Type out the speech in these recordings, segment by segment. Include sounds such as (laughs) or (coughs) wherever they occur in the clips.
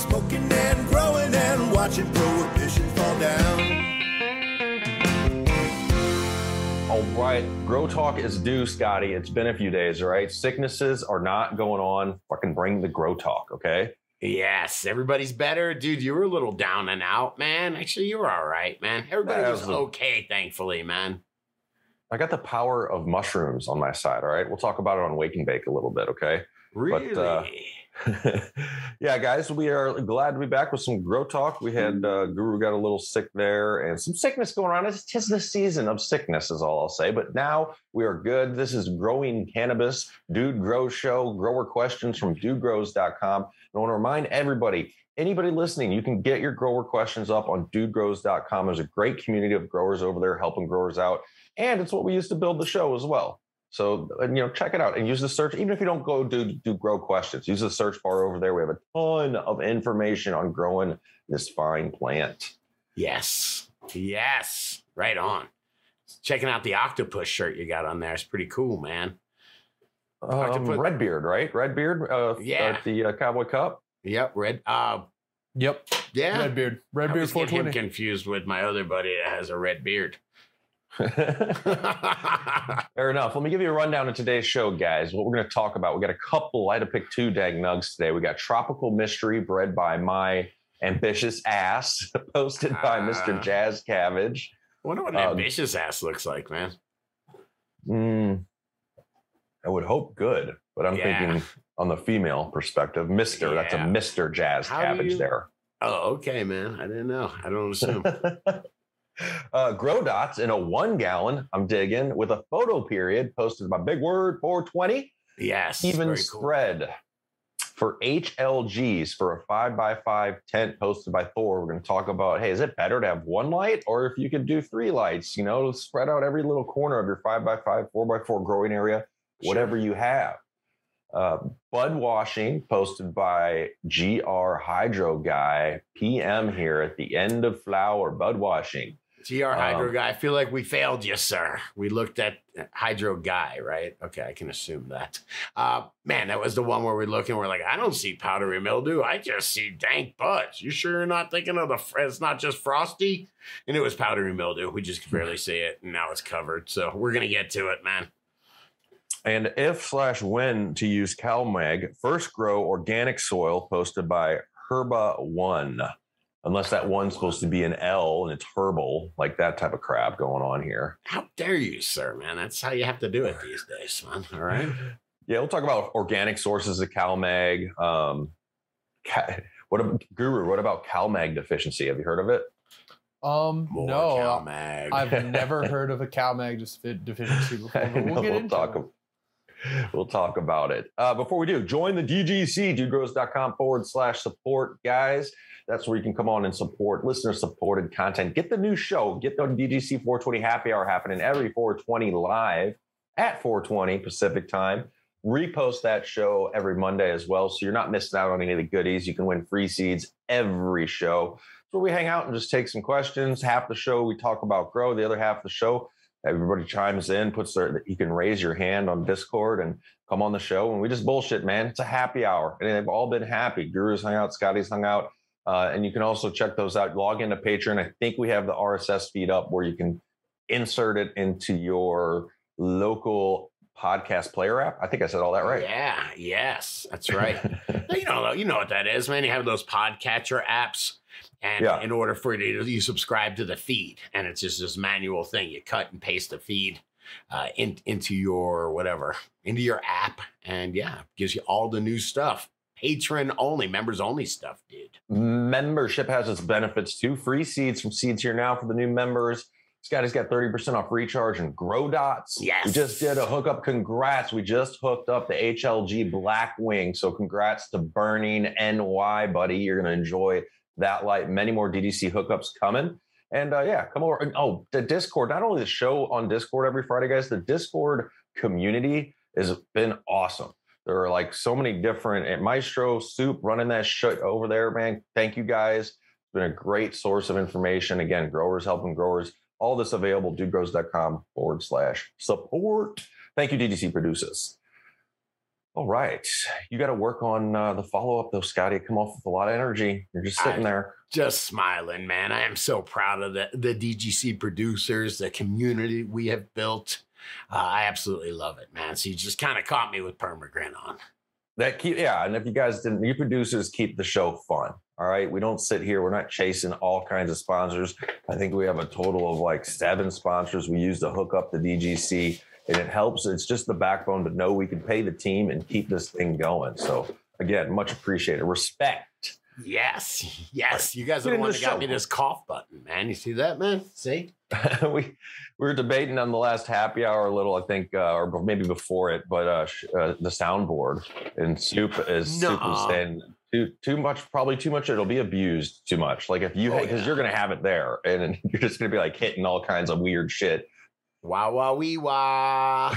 smoking and growing and watching prohibition fall down. All right, Grow Talk is due, Scotty. It's been a few days, all right? Sicknesses are not going on. Fucking bring the Grow Talk, okay? Yes, everybody's better. Dude, you were a little down and out, man. Actually, you were all right, man. Everybody was was okay, thankfully, man. I got the power of mushrooms on my side, all right? We'll talk about it on Wake and Bake a little bit, okay? Really? uh, (laughs) yeah, guys, we are glad to be back with some Grow Talk. We had uh, Guru got a little sick there and some sickness going on. It's tis the season of sickness, is all I'll say. But now we are good. This is Growing Cannabis, Dude Grow Show, grower questions from dudegrows.com. And I want to remind everybody, anybody listening, you can get your grower questions up on dudegrows.com. There's a great community of growers over there helping growers out. And it's what we use to build the show as well. So uh, you know, check it out and use the search. Even if you don't go do do grow questions, use the search bar over there. We have a ton of information on growing this fine plant. yes. Yes. Right on. Checking out the octopus shirt you got on there. It's pretty cool, man. I could Um, put- Redbeard, right? Redbeard, uh, Yeah. at the uh, Cowboy Cup. Yep. Red. Uh, Yep. yeah. Redbeard. I Redbeard always get him confused with my other buddy that has a red beard. (laughs) (laughs) Fair enough. Let me give you a rundown of today's show, guys. What we're going to talk about. We got a couple. I had to pick two dag nugs today. We got Tropical Mystery, bred by my ambitious ass, (laughs) posted by Ah. Mr. Jazz Cabbage. I wonder what an Um, ambitious ass looks like, man. Mm, I would hope good, but I'm Yeah. thinking on the female perspective, Mister. That's a Mister Jazz How Cabbage you- there. Oh, okay, man. I didn't know. I don't assume. Uh, grow dots in a one gallon. I'm digging with a photo period posted by Big Word 420. yes. Even very cool. spread for HLGs for a five by five tent posted by Thor. We're going to talk about hey, is it better to have one light or if you could do three lights? You know, spread out every little corner of your five by five, four by four growing area, whatever you have. Uh, bud washing posted by GR Hydro Guy PM here at the end of flower bud washing. GR Hydro Um, guy, I feel like we failed you, sir. We looked at Hydro guy, right? Okay, I can assume that. Uh, man, that was the one where we look and we're like, I don't see powdery mildew. I just see dank buds. You sure you're not thinking of the? fr- It's not just frosty, and it was powdery mildew. We just could barely see it, and now it's covered. So we're gonna get to it, man. And if slash when to use CalMag, first grow organic soil posted by Herba One. Unless that one's supposed to be an L and it's herbal, like that type of crap going on here. How dare you, sir, man? That's how you have to do it these days, man. All right. Yeah, we'll talk about organic sources of CalMag. Um, ca- what about Guru? What about CalMag deficiency? Have you heard of it? Um, More no, CalMag. I've (laughs) never heard of a CalMag defi- deficiency before. But we'll (laughs) get we'll into talk it. We'll talk about it. Uh, before we do, join the DGC, dudegrows.com forward slash support, guys. That's where you can come on and support listener supported content. Get the new show, get the DGC 420 happy hour happening every 420 live at 420 Pacific time. Repost that show every Monday as well. So you're not missing out on any of the goodies. You can win free seeds every show. So we hang out and just take some questions. Half the show we talk about grow, the other half of the show everybody chimes in, puts their you can raise your hand on Discord and come on the show, and we just bullshit, man. It's a happy hour, and they've all been happy. Guru's hung out, Scotty's hung out, uh, and you can also check those out. Log into Patreon. I think we have the RSS feed up where you can insert it into your local podcast player app. I think I said all that right. Yeah. Yes, that's right. you know, you know what that is, man. You have those podcatcher apps, and Yeah. in order for you to you subscribe to the feed, and it's just this manual thing. You cut and paste the feed uh, in, into your whatever, into your app, and yeah, gives you all the new stuff. Patron only, members only stuff, dude. Membership has its benefits too. Free seeds from Seeds Here Now for the new members. Scotty's got 30% off recharge and grow dots. Yes. We just did a hookup. Congrats. We just hooked up the HLG Blackwing. So congrats to Burning NY, buddy. You're going to enjoy that light. Many more DGC hookups coming. And uh, yeah, come over. And, oh, the Discord, not only the show on Discord every Friday, guys, the Discord community has been awesome. There are like so many different and Maestro Soup running that shit over there, man. Thank you guys. It's been a great source of information. Again, growers helping growers. All this available, dudegrows.com forward slash support. Thank you, DGC Producers. All right. You got to work on uh, the follow up, though, Scotty. Come off with a lot of energy. You're just sitting I- there. Just smiling, man. I am so proud of the, the DGC producers, the community we have built. Uh, I absolutely love it, man. So you just kind of caught me with permagrin on. That keep yeah, and if you guys didn't, you producers keep the show fun. All right, we don't sit here. We're not chasing all kinds of sponsors. I think we have a total of like seven sponsors we use to hook up the DGC, and it helps. It's just the backbone to know we can pay the team and keep this thing going. So again, much appreciated. Respect. Yes, (laughs) yes. You guys are Get the into one that got me this cough button, man. You see that, man? See? (laughs) we we were debating on the last happy hour a little, I think, uh, or maybe before it, but uh, sh- uh, the soundboard and Soup is Soup was Nuh-uh. saying too too much, probably too much. It'll be abused too much. Like if you Oh, because yeah. you're gonna have it there, and then (laughs) you're just gonna be like hitting all kinds of weird shit. Wah, wah, (laughs) wee, wah.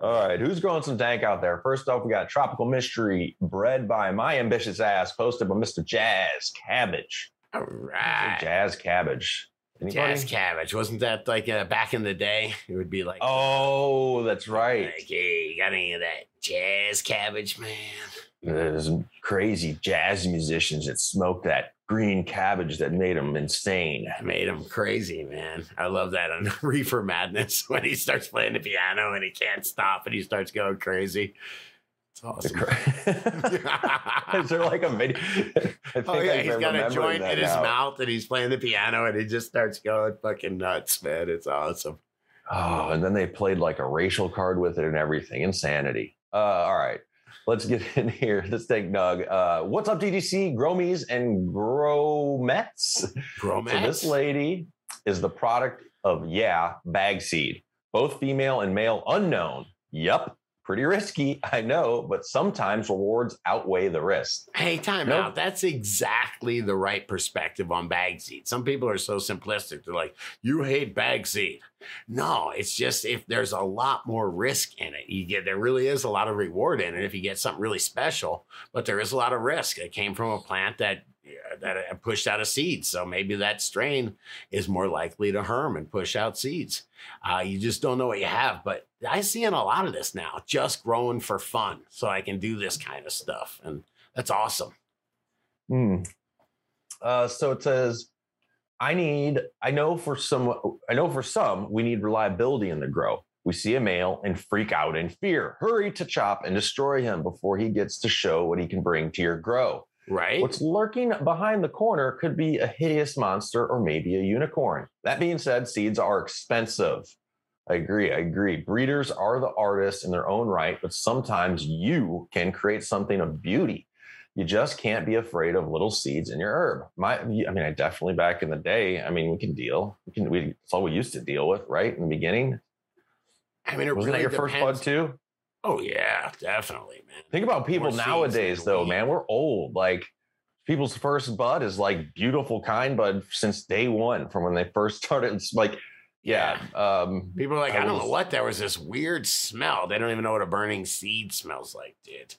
All right, who's growing some dank out there? First off, we got Tropical Mystery, bred by my ambitious ass, posted by Mr. Jazz Cabbage. All right. Jazz Cabbage. Anybody? Jazz cabbage. Wasn't that like uh, back in the day? It would be like, Oh, that's right. like, hey, you got any of that jazz cabbage, man? There's crazy jazz musicians that smoke that green cabbage that made him insane. Made him crazy, man. I love that on (laughs) Reefer Madness (laughs) when he starts playing the piano and he can't stop and he starts going crazy. It's awesome. (laughs) Is there like a video? I think Oh yeah, I he's got a joint in his now. mouth and he's playing the piano and he just starts going fucking nuts, man. It's awesome. Oh, and then they played like a racial card with it and everything. Insanity. Uh, all right. Let's get (laughs) in here. Let's take Doug. Uh, what's up, DGC? Gromies and Gromets? Bromance. So this lady is the product of yeah, bag seed, both female and male unknown. Yep, pretty risky, (laughs) I know, but sometimes rewards outweigh the risk. Hey, time Nope. out. That's exactly the right perspective on bag seed. Some people are so simplistic. They're like, you hate bag seed. No, it's just if there's a lot more risk in it, you get there really is a lot of reward in it if you get something really special, but there is a lot of risk. It came from a plant that that pushed out a seed, so maybe that strain is more likely to herm and push out seeds. Uh, you just don't know what you have, but I see in a lot of this now, just growing for fun, so I can do this kind of stuff, and that's awesome. Hmm. Uh, so it says, I need, I know for some, I know for some, we need reliability in the grow. We see a male and freak out in fear. Hurry to chop and destroy him before he gets to show what he can bring to your grow. Right? What's lurking behind the corner could be a hideous monster or maybe a unicorn. That being said, seeds are expensive. I agree. I agree. Breeders are the artists in their own right, but sometimes you can create something of beauty. You just can't be afraid of little seeds in your herb. My, I mean, I definitely back in the day. I mean, we can deal. We can. We, it's all we used to deal with, right? In the beginning, I mean, it wasn't really that your first depends. bud too? Oh yeah, definitely, man. Think about people More nowadays, though, weed. man. We're old. Like people's first bud is like beautiful kind bud since day one, from when they first (laughs) started. It's like, yeah. Um, People are like, I I, don't was- know what. There was this weird smell. They don't even know what a burning seed smells like, dude.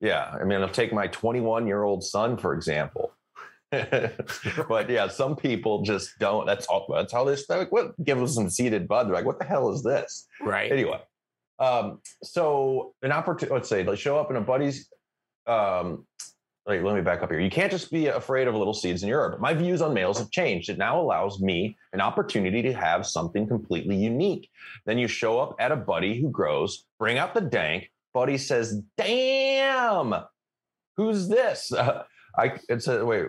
yeah. I mean, I'll take my 21 year old son, for example. (laughs) but yeah, some people just don't. That's all. That's how they like, what give us some seeded bud. They're like, what the hell is this? Right? anyway um so an opportunity let's say they show up in a buddy's um wait let me back up here you can't just be afraid of little seeds in your herb my views on males have changed it now allows me an opportunity to have something completely unique then you show up at a buddy who grows bring out the dank buddy says damn who's this uh, (laughs) i it's a wait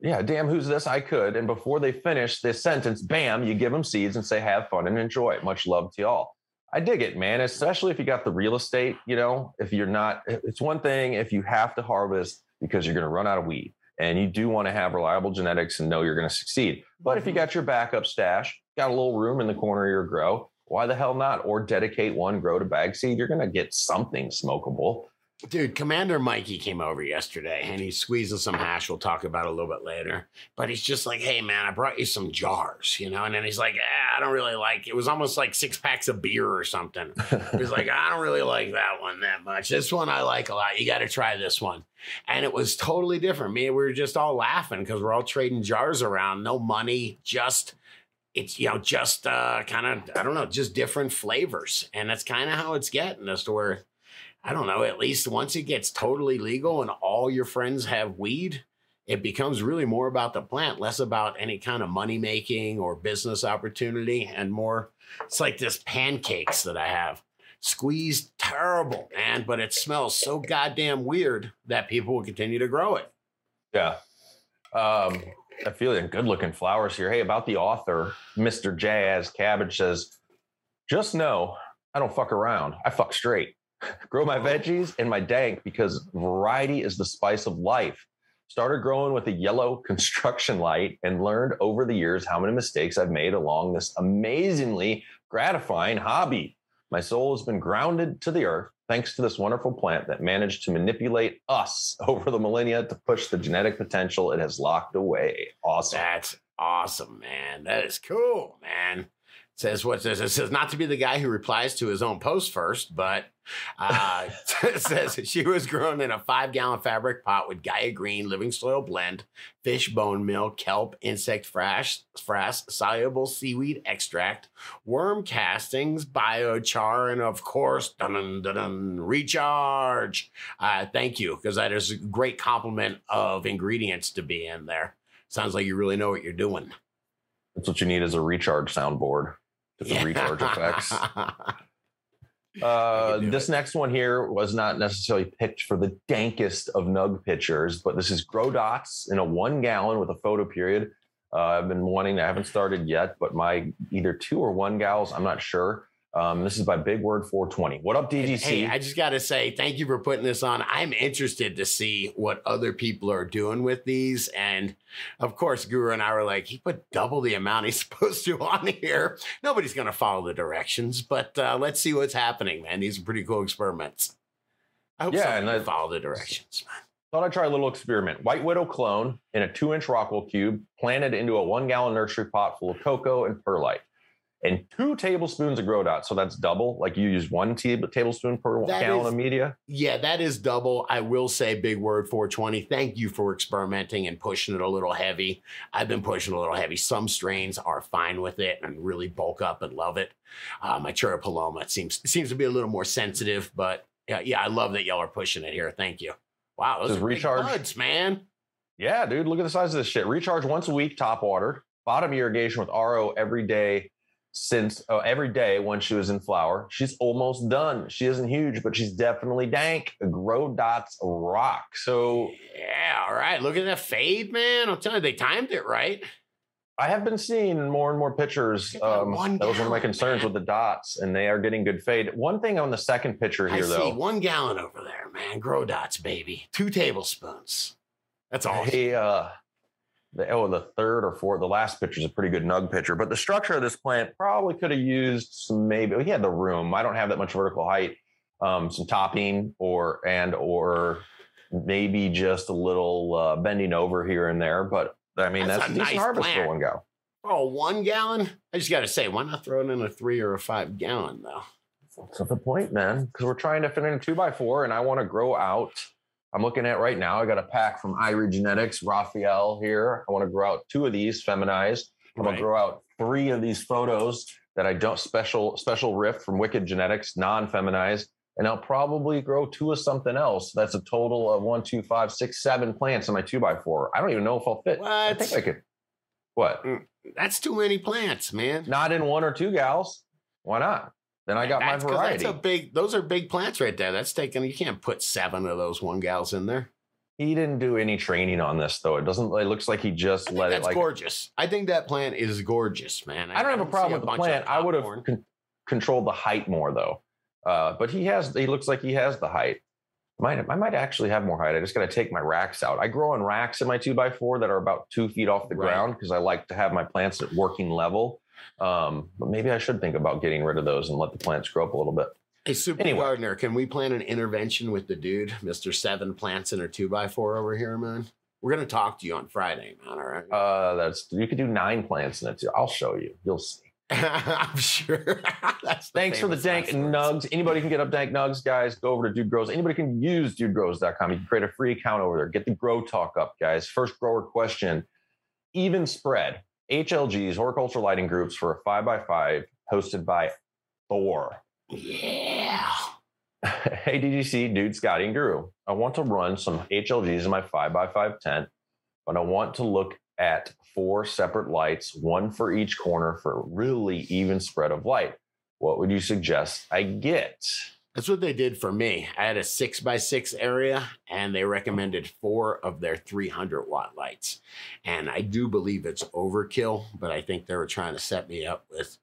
yeah, damn, who's this? I could. And before they finish this sentence, bam, you give them seeds and say, have fun and enjoy. Much love to y'all. I dig it, man. Especially if you got the real estate, you know, if you're not, it's one thing if you have to harvest because you're going to run out of weed and you do want to have reliable genetics and know you're going to succeed. But if you mm-hmm. got your backup stash, got a little room in the corner of your grow, why the hell not? Or dedicate one grow to bag seed. You're going to get something smokable. Dude, Commander Mikey came over yesterday and he's squeezing some hash. We'll talk about a little bit later. But he's just like, hey, man, I brought you some jars, you know? And then he's like, eh, I don't really like it. was almost like six packs of beer or something. (laughs) He's like, I don't really like that one that much. This one I like a lot. You got to try this one. And it was totally different. Me, we were just all laughing because we're all trading jars around. No money, just it's you know just uh, kind of I don't know, just different flavors, and that's kind of how it's getting us to where I don't know. At least once it gets totally legal and all your friends have weed, it becomes really more about the plant, less about any kind of money making or business opportunity, and more. It's like this pancakes that I have squeezed terrible, man, but it smells so goddamn weird that people will continue to grow it. Yeah. Um, I feel like good looking flowers here. Hey, about the author, Mr. Jazz Cabbage says, just know I don't fuck around. I fuck straight. Grow my veggies and my dank because variety is the spice of life. Started growing with a yellow (laughs) construction light and learned over the years how many mistakes I've made along this amazingly gratifying hobby. My soul has been grounded to the earth thanks to this wonderful plant that managed to manipulate us (laughs) over the millennia to push the genetic potential it has locked away. Awesome. That's awesome, man. That is cool, man. Says what says it says not to be the guy who replies to his own post first, but uh, (laughs) (laughs) says she was grown in a five gallon fabric pot with Gaia Green living soil blend, fish bone meal, kelp, insect frass, frass, soluble seaweed extract, worm castings, biochar, and of course, dun dun dun, recharge. Uh, thank you, because that is a great compliment of ingredients to be in there. Sounds like you really know what you're doing. That's what you need as a recharge soundboard. The recharge effects. (laughs) Uh, this next one here was not necessarily picked for the dankest of nug pitchers, but this is grow dots in a one gallon with a photo period. Uh, I've been wanting, I haven't started yet, but my either two or one gals, I'm not sure. Um, this is by Big Word 420. What up, DGC? Hey, I just got to say thank you for putting this on. I'm interested to see what other people are doing with these. And of course, Guru and I were like, he put double the amount he's (laughs) supposed to on here. Nobody's going to follow the directions, but uh, let's see what's happening, man. These are pretty cool experiments. I hope Yeah, and I- follow the directions, man. Thought I'd try a little experiment. White Widow clone in a two inch Rockwool cube, planted into a one gallon nursery pot full of coco and perlite, and two tablespoons of grow dot. So that's double. Like you use one ta- tablespoon per That gallon is- of media. Yeah, that is double. I will say big word 420. Thank you for experimenting and pushing it a little heavy. I've been pushing a little heavy. Some strains are fine with it and really bulk up and love it. Uh, my Chura Paloma it seems seems to be a little more sensitive, but yeah, yeah, I love that y'all are pushing it here. Thank you. Wow, those Does are recharge- buds, man. Yeah, dude, look at the size of this shit. Recharge once a week, top water. bottom irrigation with RO every day since oh, every day when she was in flower. She's almost done. She isn't huge, but she's definitely dank. Grow dots rock. So Yeah, all right. Look at that fade, man. I'm telling you, they timed it right. I have been seeing more and more pictures. That Um, one that was one of my concerns man. with the dots, and they are getting good fade. One thing on the second picture I here, see though. one gallon over there, man. Grow dots, baby. Two tablespoons. That's all. Hey, uh, the, oh, the third or fourth, the last picture is a pretty good nug picture, but the structure of this plant probably could have used some maybe. He had the room. I don't have that much vertical height. Um, some topping or and or maybe just a little uh, bending over here and there. But I mean, That's that's, a decent nice harvest plant. for one go. Oh, one gallon? I just got to say, why not throw it in a three or a five gallon, though? That's not the point, man. Because we're trying to fit in a two by four, and I want to grow out. I'm looking at right now. I got a pack from Irie Genetics, Raphael here. I want to grow out two of these feminized. I'm gonna grow out three of these photos that I don't special special rift from Wicked Genetics, non-feminized, and I'll probably grow two of something else. That's a total of one, two, five, six, seven plants in my two by four. I don't even know if I'll fit. I think I could. What? Mm, that's too many plants, man. Not in one or two gals. Why not? Then I got that's, my variety. That's a big. Those are big plants right there. That's taking. You can't put seven of those one gals in there. He didn't do any training on this though. It doesn't. It looks like he just I let it that's like. gorgeous. I think that plant is gorgeous, man. I don't have a problem with the plant. I would have con- controlled the height more though. Uh, but he has. He looks like he has the height. Might I might actually have more height. I just got to take my racks out. I grow on racks in my two by four that are about two feet off the Right. ground because I like to have my plants at working level. Um, but maybe I should think about getting rid of those and let the plants grow up a little bit. Hey, Super Anyway. Gardener, can we plan an intervention with the dude, Mister Seven Plants in a two by four over here, man? We're gonna talk to you on Friday, man. All right. Uh, that's you could do nine plants in it too. I'll show you. You'll see. (laughs) I'm sure. (laughs) That's Thanks for the dank nugs. Anybody can get up dank nugs, guys. Go over to Dude Grows. Anybody can use dudegrows.com. You can create a free account over there. Get the grow talk up, guys. First grower question even spread. HLGs, horticulture lighting groups for a five by five hosted by Thor. Yeah. (laughs) hey DGC, dude, Scotty and Guru. I want to run some HLGs in my five by five tent, but I want to look at four separate lights, one for each corner for a really even spread of light. What would you suggest I get? That's what they did for me. I had a six by six area and they recommended four of their 300 watt lights. And I do believe it's overkill, but I think they were trying to set me up with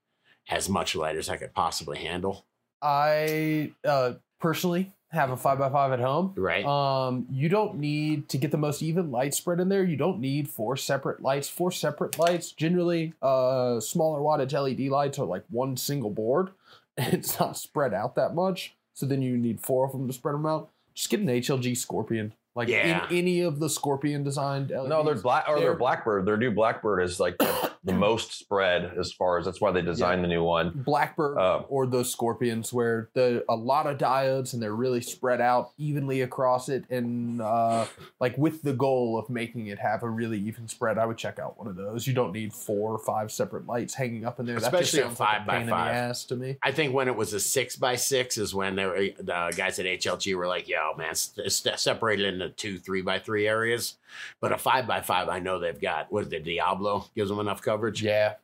as much light as I could possibly handle. I uh, personally have a five by five at home. Right. Um, you don't need to get the most even light spread in there. You don't need four separate lights. Four separate lights. Generally, uh, smaller wattage LED lights are like one single board. (laughs) It's not spread out that much. So then you need four of them to spread them out. Just get an HLG Scorpion. Like Yeah. in any of the Scorpion designed LEDs. No, they're black or they're They're- Blackbird. Their new Blackbird is like the, the (coughs) most spread as far as that's why they designed the new one. Blackbird Uh, or those scorpions where the a lot of diodes and they're really spread out evenly across it and uh, like with the goal of making it have a really even spread i would check out one of those you don't need four or five separate lights hanging up in there Especially a that just sounds like five by a pain five. in the ass to me I think when it was a six by six is when they were, the guys at HLG were like, yo, man, it's, it's separated into two three by three areas. But a five by five, I know they've got, what is it, Diablo gives them enough coverage. yeah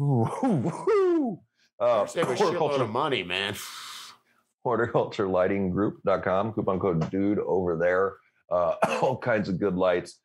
Ooh, ooh, ooh. Uh, Save a shitload of money, man. horticulturelightinggroup.com, coupon code dude over there. Uh, (coughs) all kinds of good lights.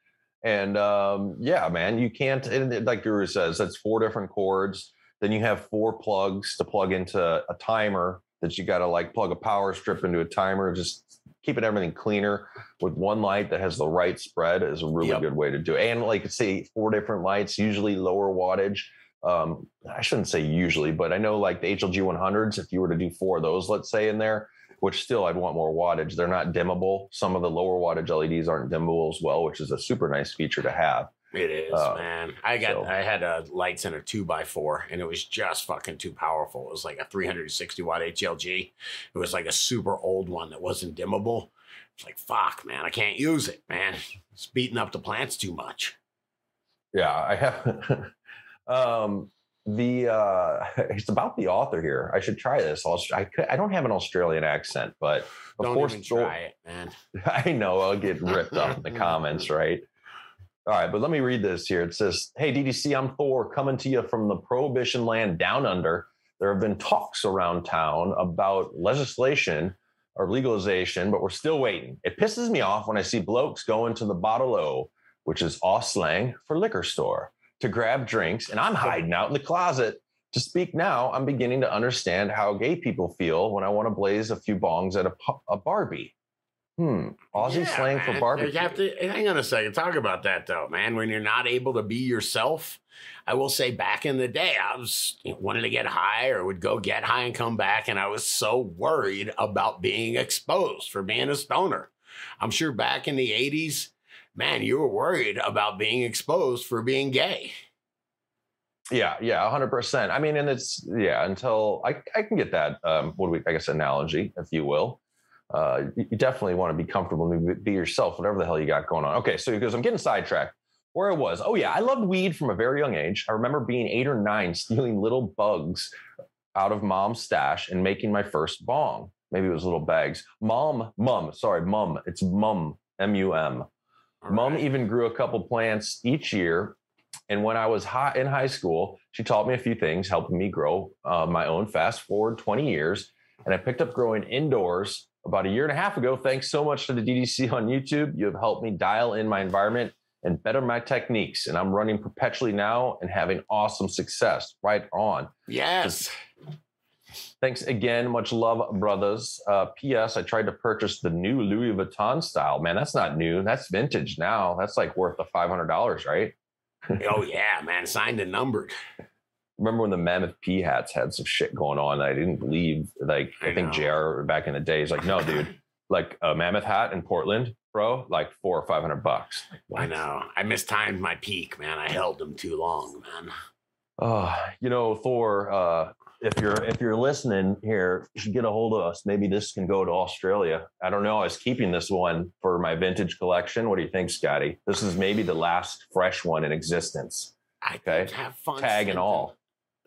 And um, yeah, man, you can't, and like Guru says, that's four different cords. Then you have four plugs to plug into a timer that you got to like plug a power strip into a timer, just keeping everything cleaner with one light that has the right spread is a really Yep. good way to do it. And like say four different lights, usually lower wattage. Um, I shouldn't say usually, but I know like the HLG 100s, if you were to do four of those, let's say in there, which still I'd want more wattage. They're not dimmable. Some of the lower wattage LEDs aren't dimmable as well, which is a super nice feature to have. It is, Uh, man. I got so- I had a lights in a two by four, and it was just fucking too powerful. It was like a 360 watt HLG. It was like a super old one that wasn't dimmable. It's like fuck, man. I can't use it, man. It's beating up the plants too much. Yeah, I have. (laughs) um, the uh, (laughs) it's about the author here. I should try this. I'll, I could, I don't have an Australian accent, but of Don't course, even try it, man. (laughs) I know I'll get ripped up in the comments, right? All right, but let me read this here. It says, Hey, DGC, I'm Thor coming to you from the prohibition land down under. There have been talks around town about legislation or legalization, but we're still waiting. It pisses me off when I see blokes going to the bottle O, which is Aus slang for liquor store, to grab drinks, and I'm hiding out in the closet. To speak now, I'm beginning to understand how gay people feel when I want to blaze a few bongs at a, a Barbie. Hmm. Aussie Yeah, slang for barbecue. You have to hang on a second. Talk about that though, man. When you're not able to be yourself, I will say back in the day, I was you know, wanted to get high or would go get high and come back, and I was so worried about being exposed for being a stoner. I'm sure back in the '80s, man, you were worried about being exposed for being gay. Yeah, yeah, hundred percent. I mean, and it's yeah. Until I, I can get that. Um, what do we? I guess analogy, if you will. Uh, you definitely want to be comfortable and be- yourself, whatever the hell you got going on. Okay, so because I'm getting sidetracked. Where I was, oh yeah, I loved weed from a very young age. I remember being eight or nine, stealing little bugs out of mom's stash and making my first bong. Maybe it was little bags. Mom, mum, sorry, mum. It's mum, M U M. Mom even grew a couple plants each year. And when I was high, in high school, she taught me a few things, helping me grow uh, my own. Fast forward 20 years, and I picked up growing indoors about a year and a half ago. Thanks so much to the DGC on YouTube. You have helped me dial in my environment and better my techniques. And I'm running perpetually now and having awesome success. Right on. yes. Thanks again. Much love, brothers. Uh, P.S. I tried to purchase the new Louis Vuitton style. Man, that's not new. That's vintage now. That's like worth the $500, right? oh (laughs) yeah, man. Signed and numbered. Remember when the Mammoth P hats had some shit going on I didn't believe. Like I, I think know. JR back in the day is like, no, dude, (laughs) like a Mammoth hat in Portland, bro, like four or five hundred bucks. Like, I know. I mistimed my peak, man. I held them too long, man. Oh, you know, Thor. Uh, if you're if you're listening here, you should get a hold of us. Maybe this can go to Australia. I don't know. I was keeping this one for my vintage collection. What do you think, Scotty? This is maybe the last fresh one in existence. I Okay. have fun. Tag and all.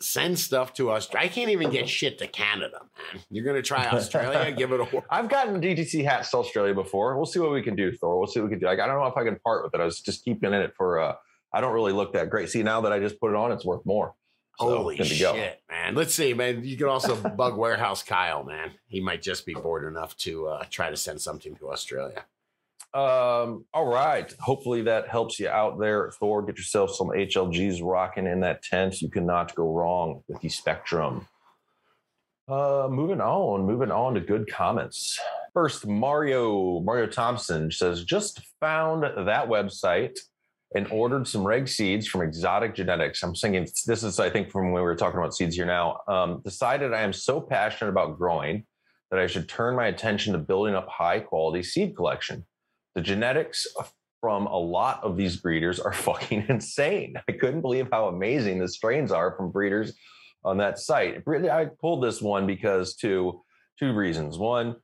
Send stuff to us. I can't even get shit to Canada, man. You're gonna try (laughs) Australia? Give it a whirl. I've gotten DTC hats to Australia before. We'll see what we can do, Thor. We'll see what we can do. Like, I don't know if I can part with it. I was just keeping it for. uh I don't really look that great. See, now that I just put it on, it's worth more. So, Holy shit, go. man. Let's see, man. You can also bug Warehouse Kyle, man. He might just be bored enough to uh, try to send something to Australia. Um, all right. Hopefully that helps you out there, Thor. Get yourself some HLGs rocking in that tent. You cannot go wrong with the Spectrum. Uh, moving on, moving on to good comments. First, Mario Mario Thompson says, just found that website and ordered some reg seeds from Exotic Genetics. I'm thinking this is, I think, from when we were talking about seeds here now. Um, decided I am so passionate about growing that I should turn my attention to building up high quality seed collection. The genetics from a lot of these breeders are (laughs) fucking insane. I couldn't believe how amazing the strains are from breeders on that site. I pulled this one because two two reasons. One,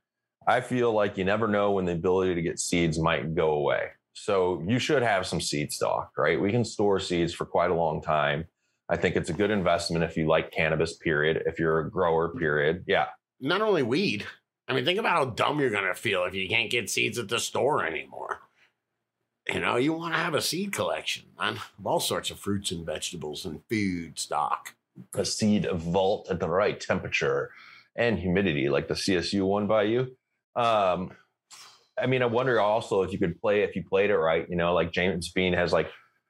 I feel like you never know when the ability to get seeds might go away. So you should have some seed stock, right? We can store seeds for quite a long time. I think it's a good investment if you like cannabis, period. If you're a grower, period. Yeah. Not only weed. I mean, think about how dumb you're gonna feel if you can't get seeds at the store anymore. You know, you want to have a seed collection, man, of all sorts of fruits and vegetables and food stock. a seed vault at the right temperature and humidity, like the CSU one by you. Um, I mean, I wonder also if you could play if you played it right. You know, like James Bean has like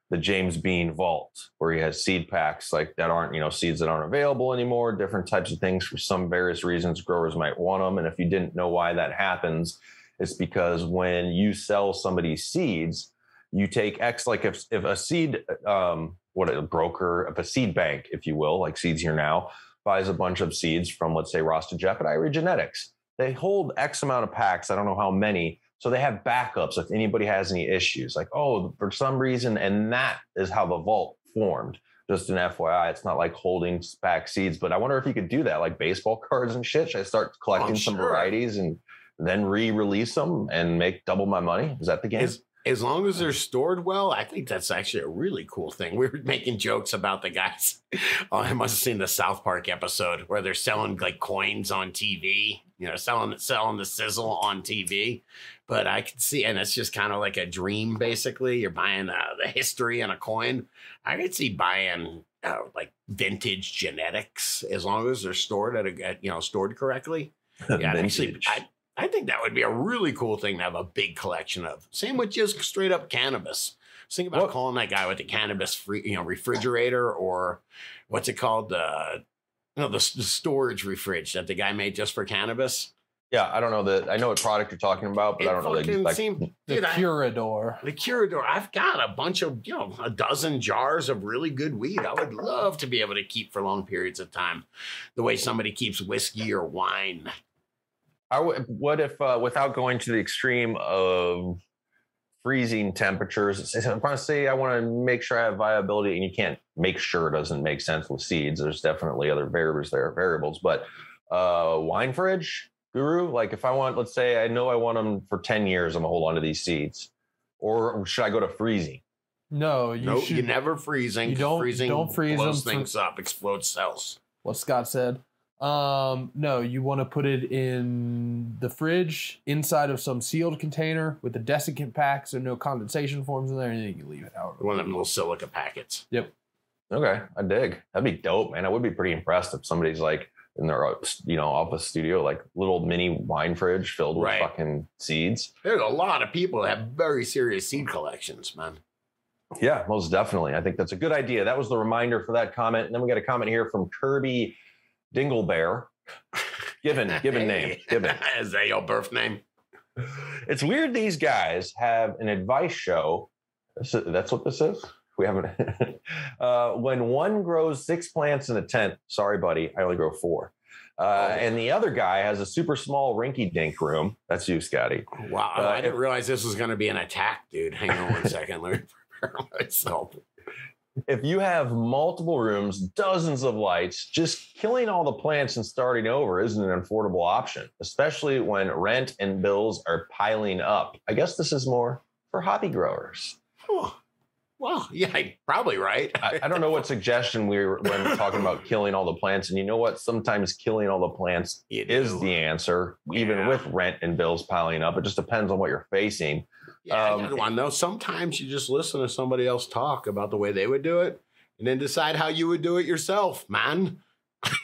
the James Bean vault where he has seed packs like that aren't you know seeds that aren't available anymore. Different types of things for some various reasons growers might want them, and if you didn't know why that happens, it's because when you sell somebody seeds, you take X like if if a seed um, what a broker of a seed bank, if you will, like Seeds Here Now, buys a bunch of seeds from, let's say, Rasta Irie Genetics. They hold X amount of packs. I don't know how many. So they have backups if anybody has any issues. Like, oh, for some reason, and that is how the vault formed. Just an FYI, it's not like holding back seeds, but I wonder if you could do that, like baseball cards and shit. Should I start collecting oh, some sure. varieties and then re-release them and make double my money? Is that the game? As long as they're stored well, I think that's actually a really cool thing. (laughs) We were making jokes about the guys. (laughs) Oh, I must have seen the South Park episode where they're selling like coins on TV, you know, selling selling the sizzle on TV. But I could see, and it's just kind of like a dream, basically. You're buying uh, the history and a coin. I could see buying uh, like vintage genetics as long as they're stored at a at, you know stored correctly. (laughs) Yeah, actually. I, I think that would be a really cool thing to have a big collection of. Same with just straight up cannabis. Just think about What- calling that guy with the cannabis free, you know, refrigerator or what's it called? The you know, the, the storage refridge that the guy made just for cannabis. Yeah, I don't know that. I know what product you're talking about, but It I don't know that. fucking Like, seemed- The dude, I- Curador. the Curador. I've got a bunch of, you know, a dozen jars of really good weed. I would love to be able to keep for long periods of time, the way somebody keeps whiskey or wine. I w- what if, uh, without going to the extreme of freezing temperatures, I want to say I want to make sure I have viability, and you can't make sure it doesn't make sense with seeds. There's definitely other variables there, variables, but uh, wine fridge guru. Like if I want, let's say I know I want them for ten years, I'm gonna hold on to these seeds, or should I go to freezing? No, you no, should. you never freezing. you don't- freezing don't freeze blows them for- things up, explodes cells. what Scott said. Um, no, you want to put it in the fridge inside of some sealed container with the desiccant packs and no condensation forms in there, and then you can leave it however. One of them little silica packets. Yep. Okay, I dig. That'd be dope, man. I would be pretty impressed if somebody's like in their you know office studio, like little mini wine fridge filled with Right. fucking seeds. There's a lot of people that have very serious seed collections, man. Yeah, most definitely. I think that's a good idea. That was the reminder for that comment. And then we got a comment here from Kirby Dinglebear. Given, given name, (laughs) given. Is that your birth name? It's weird these guys have an advice show. That's what this is. We haven't. (laughs) uh, when one grows six plants in a tent, sorry, buddy, I only grow four. Uh, and the other guy has a super small rinky dink room. That's you, Scotty. Wow, Uh, I didn't realize this was going to be an attack, dude. Hang on one second. Let me (laughs) prepare myself. If you have multiple rooms, dozens of lights, just killing all the plants and starting over isn't an affordable option, especially when rent and bills are piling up. I guess this is more for hobby growers. Well, yeah, probably right. I, I don't know what suggestion we were when we're talking about killing all the plants. And you know what? Sometimes killing all the plants You is do. the answer, even with rent and bills piling up. It just depends on what you're facing. Yeah, Um, I to know. Sometimes you just listen to somebody else talk about the way they would do it, and then decide how you would do it yourself, man.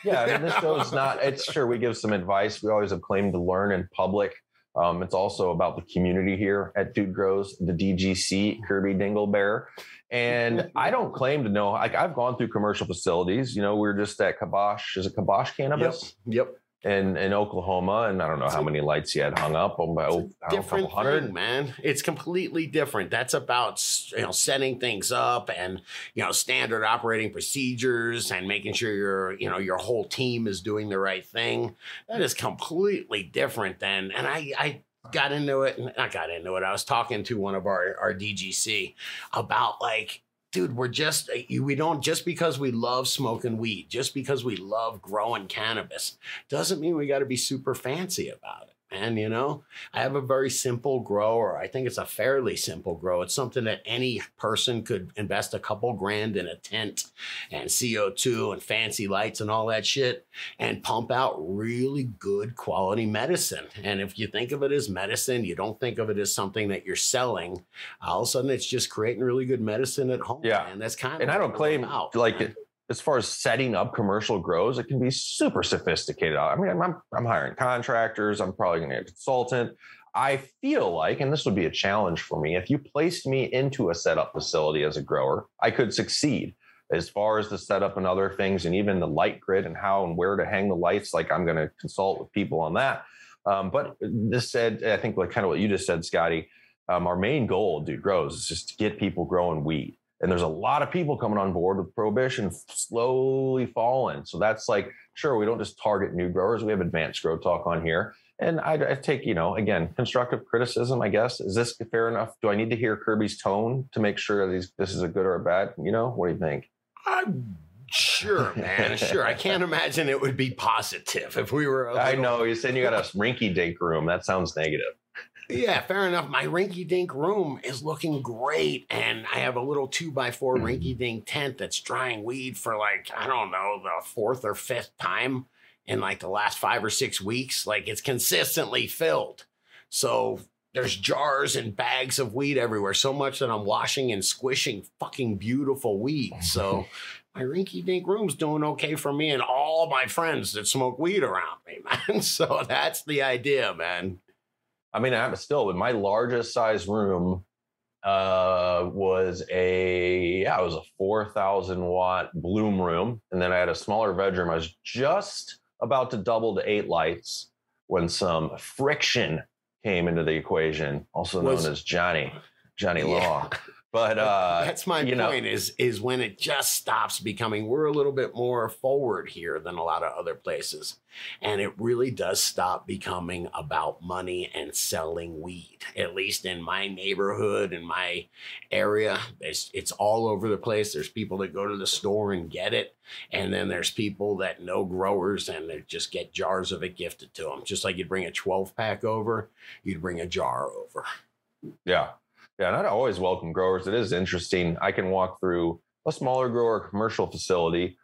Yeah, I mean, this show's not. It's sure we give some advice. We always have claimed to learn in public. Um, it's also about the community here at Dude Grows, the DGC, Kirby Dinglebear. And I don't claim to know. Like I've gone through commercial facilities. You know, we are just at Kibosh. Is it Kibosh Cannabis Yep. In in Oklahoma? And I don't know how many lights he had hung up. It's oh, a I don't know, a different couple hundred. thing, man. It's completely different. That's about you know setting things up and you know standard operating procedures and making sure your you know your whole team is doing the right thing. That is completely different than. And I I got into it. and I got into it. I was talking to one of our our DGC about like. Dude, we're just, uh, we don't, just because we love smoking weed, just because we love growing cannabis, doesn't mean we got to be super fancy about it, man. You know, I have a very simple grow, or I think it's a fairly simple grow. It's something that any person could invest a couple grand in a tent and CO2 and fancy lights and all that shit and pump out really good quality medicine. And if you think of it as medicine, you don't think of it as something that you're selling, all of a sudden it's just creating really good medicine at home. Yeah. And that's kind of And I don't claim out, like man. As far as setting up commercial grows, it can be super sophisticated. I mean, I'm I'm hiring contractors. I'm probably going to get a consultant. I feel like, and this would be a challenge for me, if you placed me into a setup facility as a grower, I could succeed as far as the setup and other things, and even the light grid and how and where to hang the lights. Like I'm going to consult with people on that. Um, but this said, I think like kind of what you just said, Scotty. Um, our main goal, dude, grows is just to get people growing weed. And there's a lot of people coming on board with prohibition slowly falling. So that's like, sure, we don't just target new growers. We have advanced grow talk on here. And I, I take, you know, again, constructive criticism, I guess. Is this fair enough? Do I need to hear Kirby's tone to make sure that these, this is a good or a bad? You know, what do you think? I'm sure, man. Sure. I can't imagine it would be positive if we were. I know you're saying you got a rinky dink room. That sounds negative. Yeah, fair enough. My rinky dink room is looking great. And I have a little two by four rinky dink tent that's drying weed for like, I don't know, the fourth or fifth time in like the last five or six weeks. Like it's consistently filled. So there's jars and bags of weed everywhere, so much that I'm washing and squishing fucking beautiful weed. So my rinky dink room's doing okay for me and all my friends that smoke weed around me, (laughs) man. So that's the idea, man. I mean, I'm still in my largest size room uh, was a yeah, it was a four thousand watt bloom room, and then I had a smaller bedroom. I was just about to double to eight lights when some friction came into the equation, also known Was- as Johnny Johnny Yeah. Law. (laughs) But uh, That's my you know- point. Is is when it just stops becoming. We're a little bit more forward here than a lot of other places, and it really does stop becoming about money and selling weed. At least in my neighborhood, in my area, it's it's all over the place. There's people that go to the store and get it, and then there's people that know growers and they just get jars of it gifted to them. Just like you'd bring a 12 pack over, you'd bring a jar over. Yeah. Yeah. And I'd always welcome growers. It is interesting. I can walk through a smaller grower commercial facility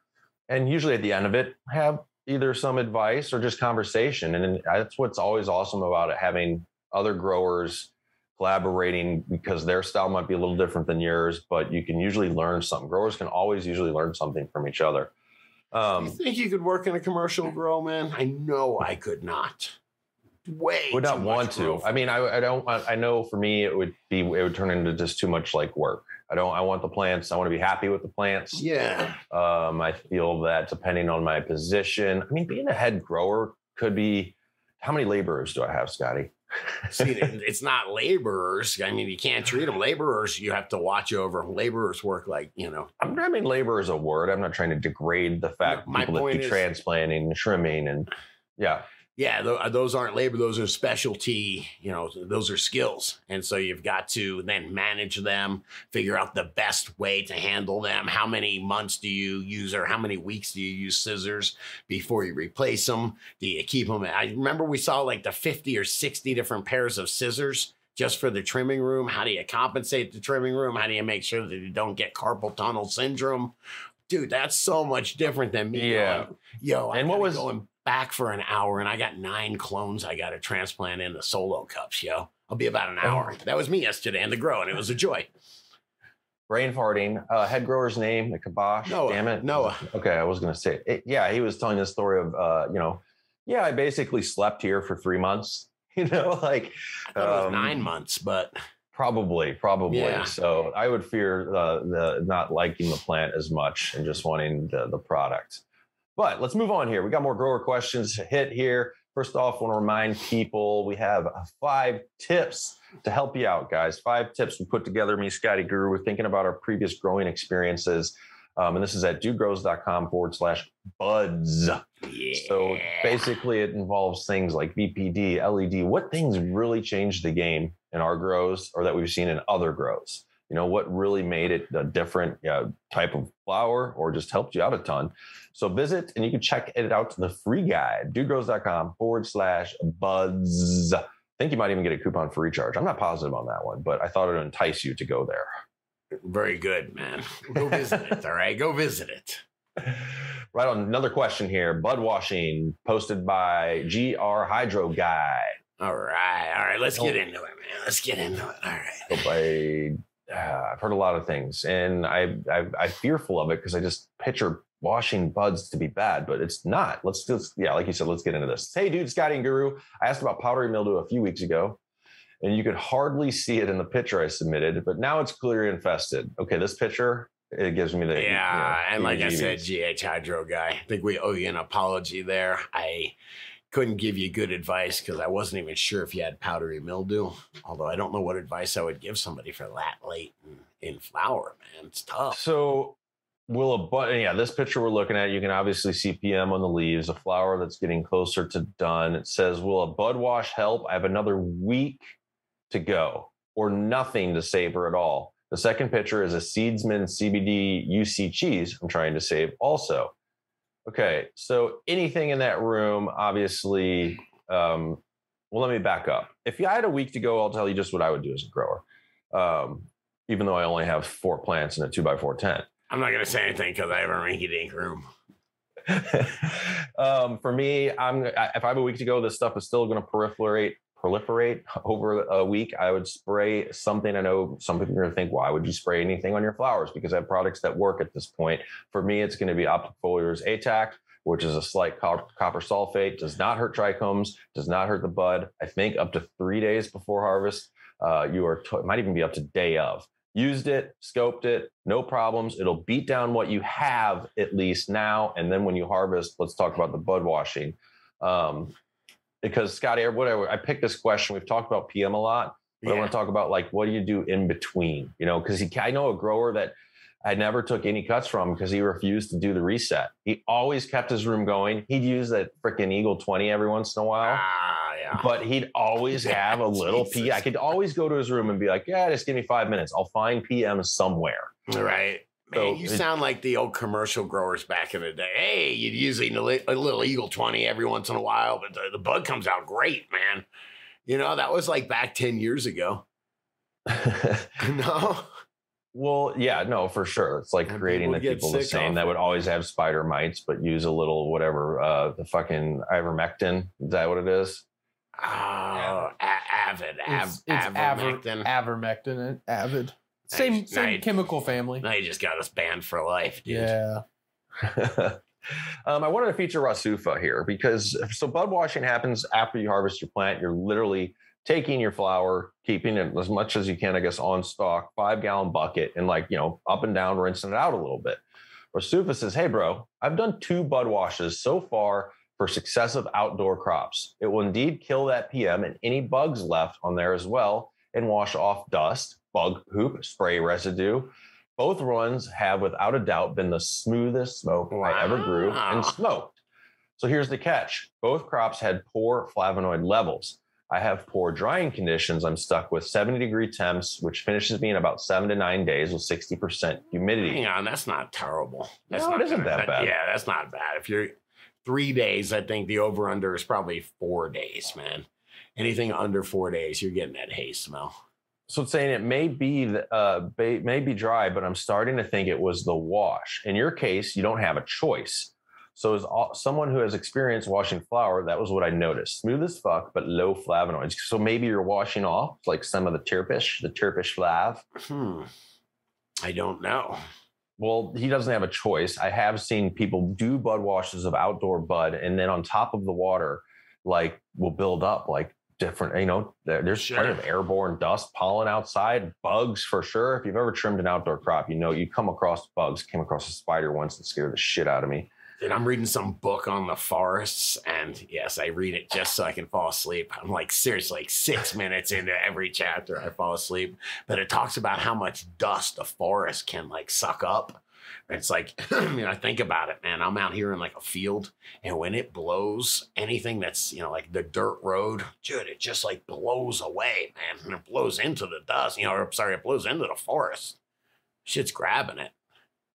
and usually at the end of it have either some advice or just conversation. And that's what's always awesome about it, having other growers collaborating because their style might be a little different than yours, but you can usually learn something. Growers can always usually learn something from each other. you Um, think you could work in a commercial grow, man? I know I could not. Way would not want to. I mean, I, I don't. want- I know for me, it would be. It would turn into just too much like work. I don't. I want the plants. I want to be happy with the plants. yeah, Um, I feel that depending on my position, I mean, being a head grower could be. How many laborers do I have, Scotty? (laughs) see, (laughs) it's not laborers. I mean, you can't treat them laborers. You have to watch over. Laborers work like you know. I'm, I mean, labor is a word. I'm not trying to degrade the fact My people that do is- transplanting and trimming and yeah. Yeah, tho- uh, those aren't labor; those are specialty. You know, those are skills, and so you've got to then manage them, figure out the best way to handle them. How many months do you use, or how many weeks do you use scissors before you replace them? Do you keep them? I remember we saw like the fifty or sixty different pairs of scissors just for the trimming room? How do you compensate the trimming room? How do you make sure that you don't get carpal tunnel syndrome? Dude, that's so much different than me. Yeah. going, Yo, I And what was- go in back for an hour and I got nine clones I got to transplant into solo cups, yo. I'll be about an Oh. hour. That was me yesterday in the grow, and it was a joy. Brain farting. Uh, head grower's name, the kibosh. Noah. Damn it. Noah. Okay, I was going to say it. Yeah, he was telling the story of, uh, you know, yeah, I basically slept here for three months. (laughs) You know, like I thought it was Um, nine months, but probably, probably. Yeah. So I would fear uh, the not liking the plant as much and just wanting the, the product. But let's move on here. We got more grower questions to hit here. First off, I want to remind people we have uh, five tips to help you out, guys. Five tips we put together. Me, Scotty Guru. We're thinking about our previous growing experiences. Um, and this is at dudegrows.com forward slash buds. yeah. So basically, it involves things like VPD, LED. What things really changed the game in our grows or that we've seen in other grows? You know, what really made it a different uh, type of flower or just helped you out a ton? So visit and you can check it out to the free guide, dudegrows.com forward slash buds. I think you might even get a coupon for recharge. I'm not positive on that one, but I thought it would entice you to go there. very good, man. Go visit it. All right, go visit it. (laughs) Right on another question here. Bud washing posted by GR Hydro Guy. All right, all right. Let's Oh. get into it, man. Let's get into it. All right. Uh, (sighs) I've heard a lot of things, and I, I I'm fearful of it because I just picture washing buds to be bad, but it's not. Let's just yeah, like you said, let's get into this. Hey, dude, Scotty and Guru. I asked about powdery mildew a few weeks ago, and you could hardly see it in the picture I submitted, but now it's clearly infested. Okay, this picture it gives me the you Yeah, know, and like I said. GH Hydro guy, I think we owe you an apology there. I couldn't give you good advice because I wasn't even sure if you had powdery mildew. Although I don't know what advice I would give somebody for that late in, in flower, man. It's tough. So will a bud yeah, this picture we're looking at, you can obviously see PM on the leaves, a flower that's getting closer to done. It says, Will a bud wash help? I have another week to go, or nothing to savor at all. The second picture is a Seedsman CBD UC cheese I'm trying to save also. Okay, so anything in that room, obviously, um, well, let me back up. If I had a week to go, I'll tell you just what I would do as a grower. Um, even though I only have four plants in a two by four tent. I'm not going to say anything because I have a rinky dink room. (laughs) um, for me, I'm I- if I have a week to go, this stuff is still going to proliferate proliferate (laughs) over a week. I would spray something. I know some people are going to think, why would you spray anything on your flowers? Because I have products that work at this point. For me, it's going to be Optifoliar's ATAC, which is a slight copper sulfate, does not hurt trichomes, does not hurt the bud. I think up to three days before harvest, uh, you are t- might even be up to day of. Used it, scoped it, no problems. It'll beat down what you have at least now, and then when you harvest, let's talk about the bud washing. Um, because Scotty, whatever, I picked this question. We've talked about PM a lot, but I want to talk about like what do you do in between? You know, because I know a grower that I never took any cuts from because he refused to do the reset. He always kept his room going. He'd use that freaking Eagle 20 every once in a while, Ah, yeah. but he'd always have a little P. Jesus. I could always go to his room and be like, yeah, just give me five minutes. I'll find PM somewhere. Right. Man, So you it- sound like the old commercial growers back in the day. Hey, you'd usually a little Eagle 20 every once in a while, but the, the bud comes out great, man. You know, that was like back 10 years ago. (laughs) no? Well, yeah, no, for sure. It's like And creating people the people the same that would always have spider mites, but use a little whatever, uh, the fucking ivermectin. Is that what it is? Oh, a- avid, av- It's, it's aver, avermectin. avermectin and avid. Nice, Same same nice. chemical family. now you just got us banned for life, dude. Yeah. (laughs) um, I wanted to feature Rasufa here because so bud washing happens after you harvest your plant. You're literally taking your flower, keeping it as much as you can, I guess, on stock, five gallon bucket, and like, you know, up and down, rinsing it out a little bit. Rasufa says, Hey, bro, I've done two bud washes so far for successive outdoor crops. It will indeed kill that PM and any bugs left on there as well and wash off dust, bug poop, spray residue. Both runs have, without a doubt, been the smoothest smoke I ever grew and smoked. So here's the catch both crops had poor flavonoid levels. I have poor drying conditions. I'm stuck with 70 degree temps, which finishes me in about seven to nine days with 60% humidity. Hang on, that's not terrible. That's No, it not isn't that bad. Yeah, that's not bad. If you're three days, I think the over under is probably four days, man. Anything under four days, you're getting that hay smell. So it's saying it may be the- uh may be dry, but I'm starting to think it was the wash. In your case, you don't have a choice. So as all, someone who has experience washing flower, that was what I noticed. Smooth as fuck, but low flavonoids. So maybe you're washing off like some of the Tirpish, the Tirpish flav. Hmm. I don't know. Well, he doesn't have a choice. I have seen people do bud washes of outdoor bud, and then on top of the water, like will build up like different. You know, there- there's plenty of airborne dust, pollen outside, bugs for sure. If you've ever trimmed an outdoor crop, you know you come across bugs. Came across a spider once that scared the shit out of me. And I'm reading some book on the forests, and yes, I read it just so I can fall asleep. I'm like seriously, like six (laughs) minutes into every chapter, I fall asleep. But it talks about how much dust a forest can like suck up. It's like, (clears throat) you know, I think about it, man. I'm out here in like a field, and when it blows, anything that's, you know, like the dirt road, dude, it just like blows away, man. And it blows into the dust, you know, or sorry, it blows into the forest. Shit's grabbing it.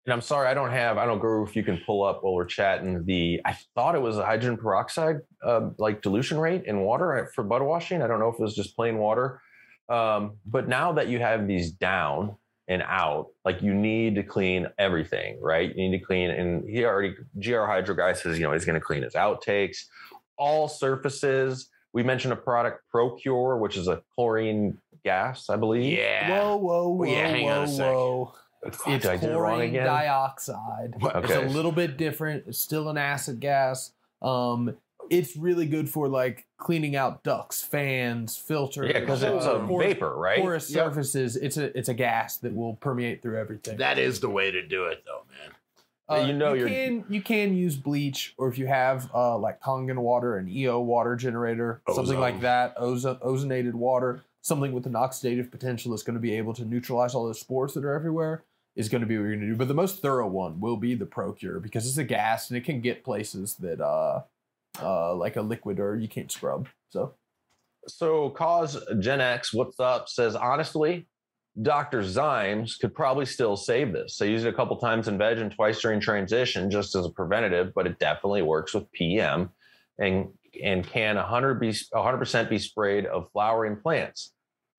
And I'm sorry, I don't have. I don't know if you can pull up while we're chatting. The I thought it was a hydrogen peroxide uh, like dilution rate in water for bud washing. I don't know if it was just plain water. Um, but now that you have these down and out, like you need to clean everything, right? You need to clean. And he already GR Hydro guy says, you know, he's going to clean his outtakes, all surfaces. We mentioned a product ProKure, which is a chlorine gas, I believe. Yeah. Whoa, whoa, whoa, yeah, hang on whoa, a sec. whoa. Fuck, It's did I do it wrong chlorine again? dioxide. What? It's a little bit different. It's still an acid gas. Um, it's really good for like cleaning out ducts, fans, filters. yeah, because it's uh, a porous- vapor, right? Porous Yep. surfaces. It's a it's a gas that will permeate through everything. That is the way to do it, though, man. Yeah, you know you can you can use bleach, or if you have uh, like Kangen water, an EO water generator, something like that, ozone, ozonated water, something with an oxidative potential that's going to be able to neutralize all those spores that are everywhere, is going to be what you're going to do. But the most thorough one will be the ProKure because it's a gas and it can get places that uh, uh, like a liquid or you can't scrub. So So, cause Gen X, what's up? Says honestly, Dr. Zymes could probably still save this. I use it a couple times in veg and twice during transition just as a preventative, but it definitely works with PM and and can 100 be 100% be sprayed of flowering plants.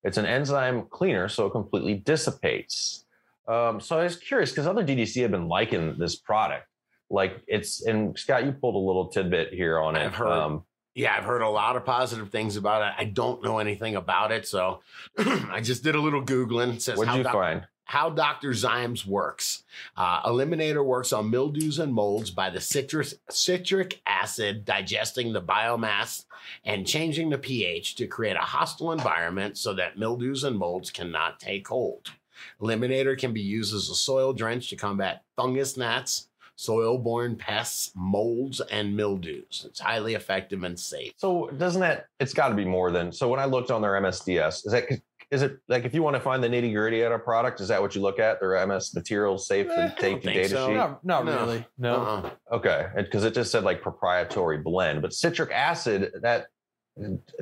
It's an enzyme cleaner, so it completely dissipates. Um, so I was curious because other DGC have been liking this product. Like it's and Scott, you pulled a little tidbit here on it. I've heard. Um, Yeah, I've heard a lot of positive things about it. I don't know anything about it, so (clears throat) I just did a little googling. It says what'd how, you doc- find? how Dr. Zymes works. Uh, Eliminator works on mildews and molds by the citrus citric acid digesting the biomass and changing the pH to create a hostile environment so that mildews and molds cannot take hold. Eliminator can be used as a soil drench to combat fungus gnats, soil-borne pests, molds, and mildews. It's highly effective and safe. So doesn't that? It's got to be more than. So when I looked on their MSDS, is that is it like if you want to find the nitty gritty at a product, is that what you look at? Their MS materials safe Eh, I and safety data so. sheet. not, not No. really. No. Uh-uh. Okay, because it just said like proprietary blend, but citric acid that.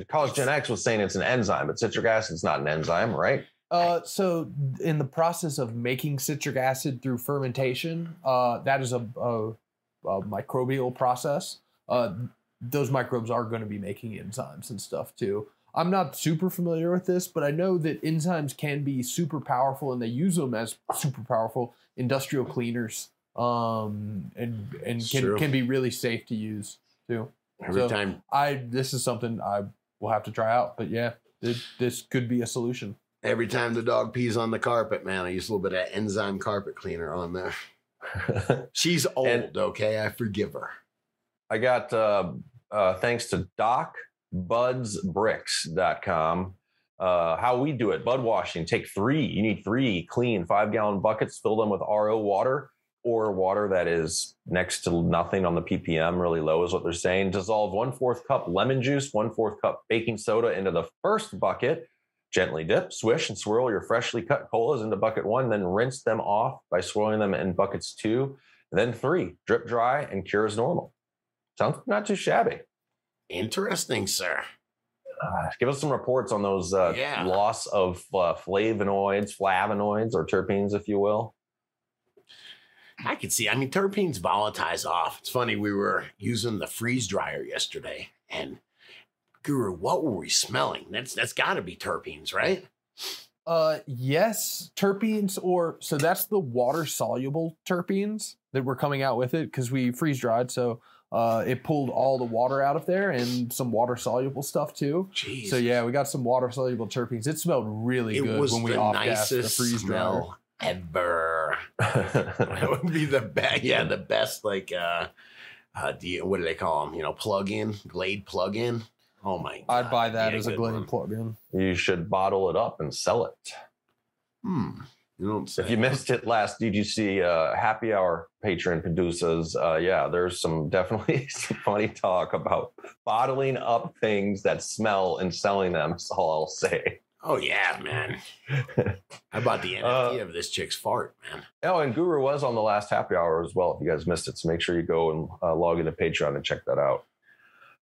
College Gen X was saying it's an enzyme, but citric acid's not an enzyme, right? Uh, so in the process of making citric acid through fermentation, uh, that is a, a, a microbial process. Uh, those microbes are going to be making enzymes and stuff too. I'm not super familiar with this, but I know that enzymes can be super powerful, and they use them as super powerful industrial cleaners, um, and and can true. can be really safe to use too. Every So- time I this is something I will have to try out, but yeah, it, this could be a solution. Every time the dog pees on the carpet, man, I use a little bit of enzyme carpet cleaner on there. (laughs) She's old, And- okay? I forgive her. I got uh, uh, thanks to docbudsbricks.com. Uh, how we do it, bud washing. Take three. You need three clean five gallon buckets. Fill them with RO water or water that is next to nothing on the ppm, really low is what they're saying. Dissolve one fourth cup lemon juice, one fourth cup baking soda into the first bucket. Gently dip, swish, and swirl your freshly cut colas into bucket one. Then rinse them off by swirling them in buckets two, then three. Drip dry and cure as normal. Sounds not too shabby. Interesting, sir. Uh, give us some reports on those uh, Yeah. loss of uh, flavonoids, flavonoids, or terpenes, if you will. I can see. I mean, terpenes volatilize off. It's funny. We were using the freeze dryer yesterday, and Guru, what were we smelling? That's that's got to be terpenes, right? Uh, yes, terpenes, or so that's the water soluble terpenes that were coming out with it because we freeze dried. So uh, it pulled all the water out of there and some water soluble stuff too. Jeez. So yeah, we got some water soluble terpenes. It smelled really it good was when we the off gassed the nicest freeze dryer. smell ever. (laughs) That would be the best. Yeah, the best. Like, uh, uh, what do they call them? You know, plug in, Glade plug in. Oh my! God. I'd buy that be as a good Glade one. plug-in. you should bottle it up and sell it. Hmm. You don't say. If you missed it last DGC uh, happy hour patron producers, uh, yeah, there's some (laughs) definitely some funny talk about bottling up things that smell and selling them. That's all I'll say. Oh yeah, man. (laughs) How about the NFT of this chick's fart, man? Oh, and Guru was on the last happy hour as well. If you guys missed it, so make sure you go and uh, log into Patreon and check that out.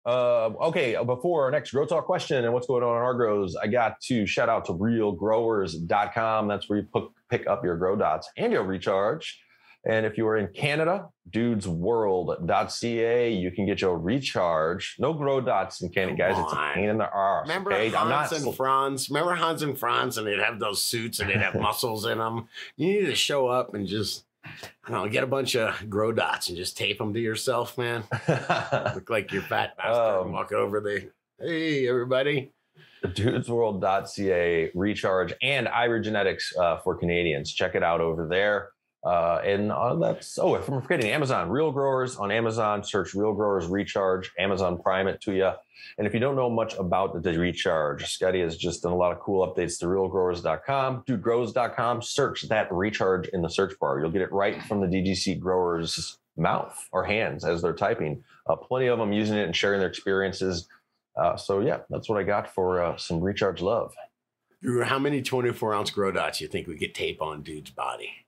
Uh, okay, before our next grow talk question and what's going on in our grows, I got to shout out to realgrowers.com. That's where you put, pick up your grow dots and your recharge. And if you are in Canada, dudesworld.ca, you can get your recharge. No grow dots in Canada, guys. It's a pain in the arse. Remember okay? Hans and Franz? Remember Hans and Franz, and they'd have those suits and they'd have (laughs) muscles in them. You need to show up and just, I don't know, get a bunch of grow dots and just tape them to yourself, man. (laughs) Look like you're fat bastard. Um, and walk over there. Hey, everybody. dudesworld.ca recharge and Irie Genetics uh, for Canadians. Check it out over there. Uh, and uh, that's oh, if I'm forgetting Amazon, Real Growers on Amazon. Search Real Growers Recharge. Amazon Prime it to you. And if you don't know much about the recharge, Scotty has just done a lot of cool updates to realgrowers.com, dudegrows.com. Search that recharge in the search bar. You'll get it right from the DGC growers' mouth or hands as they're typing. Uh, plenty of them using it and sharing their experiences. Uh, so yeah, that's what I got for uh, some recharge love. How many 24 ounce grow dots you think we could tape on dude's body?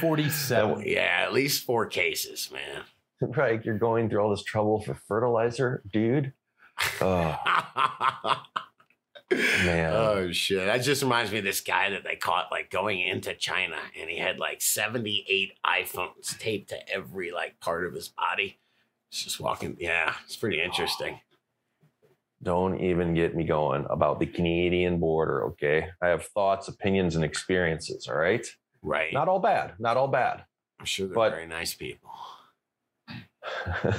47. Yeah, at least four cases, man. (laughs) right, you're going through all this trouble for fertilizer, dude. Oh (laughs) man, Oh shit! That just reminds me of this guy that they caught like going into China, and he had like seventy-eight iPhones taped to every like part of his body. It's just walking. Yeah, it's pretty interesting. Don't even get me going about the Canadian border. Okay, I have thoughts, opinions, and experiences. All right, Right? not all bad, not all bad. I'm sure they're but- very nice people. (laughs)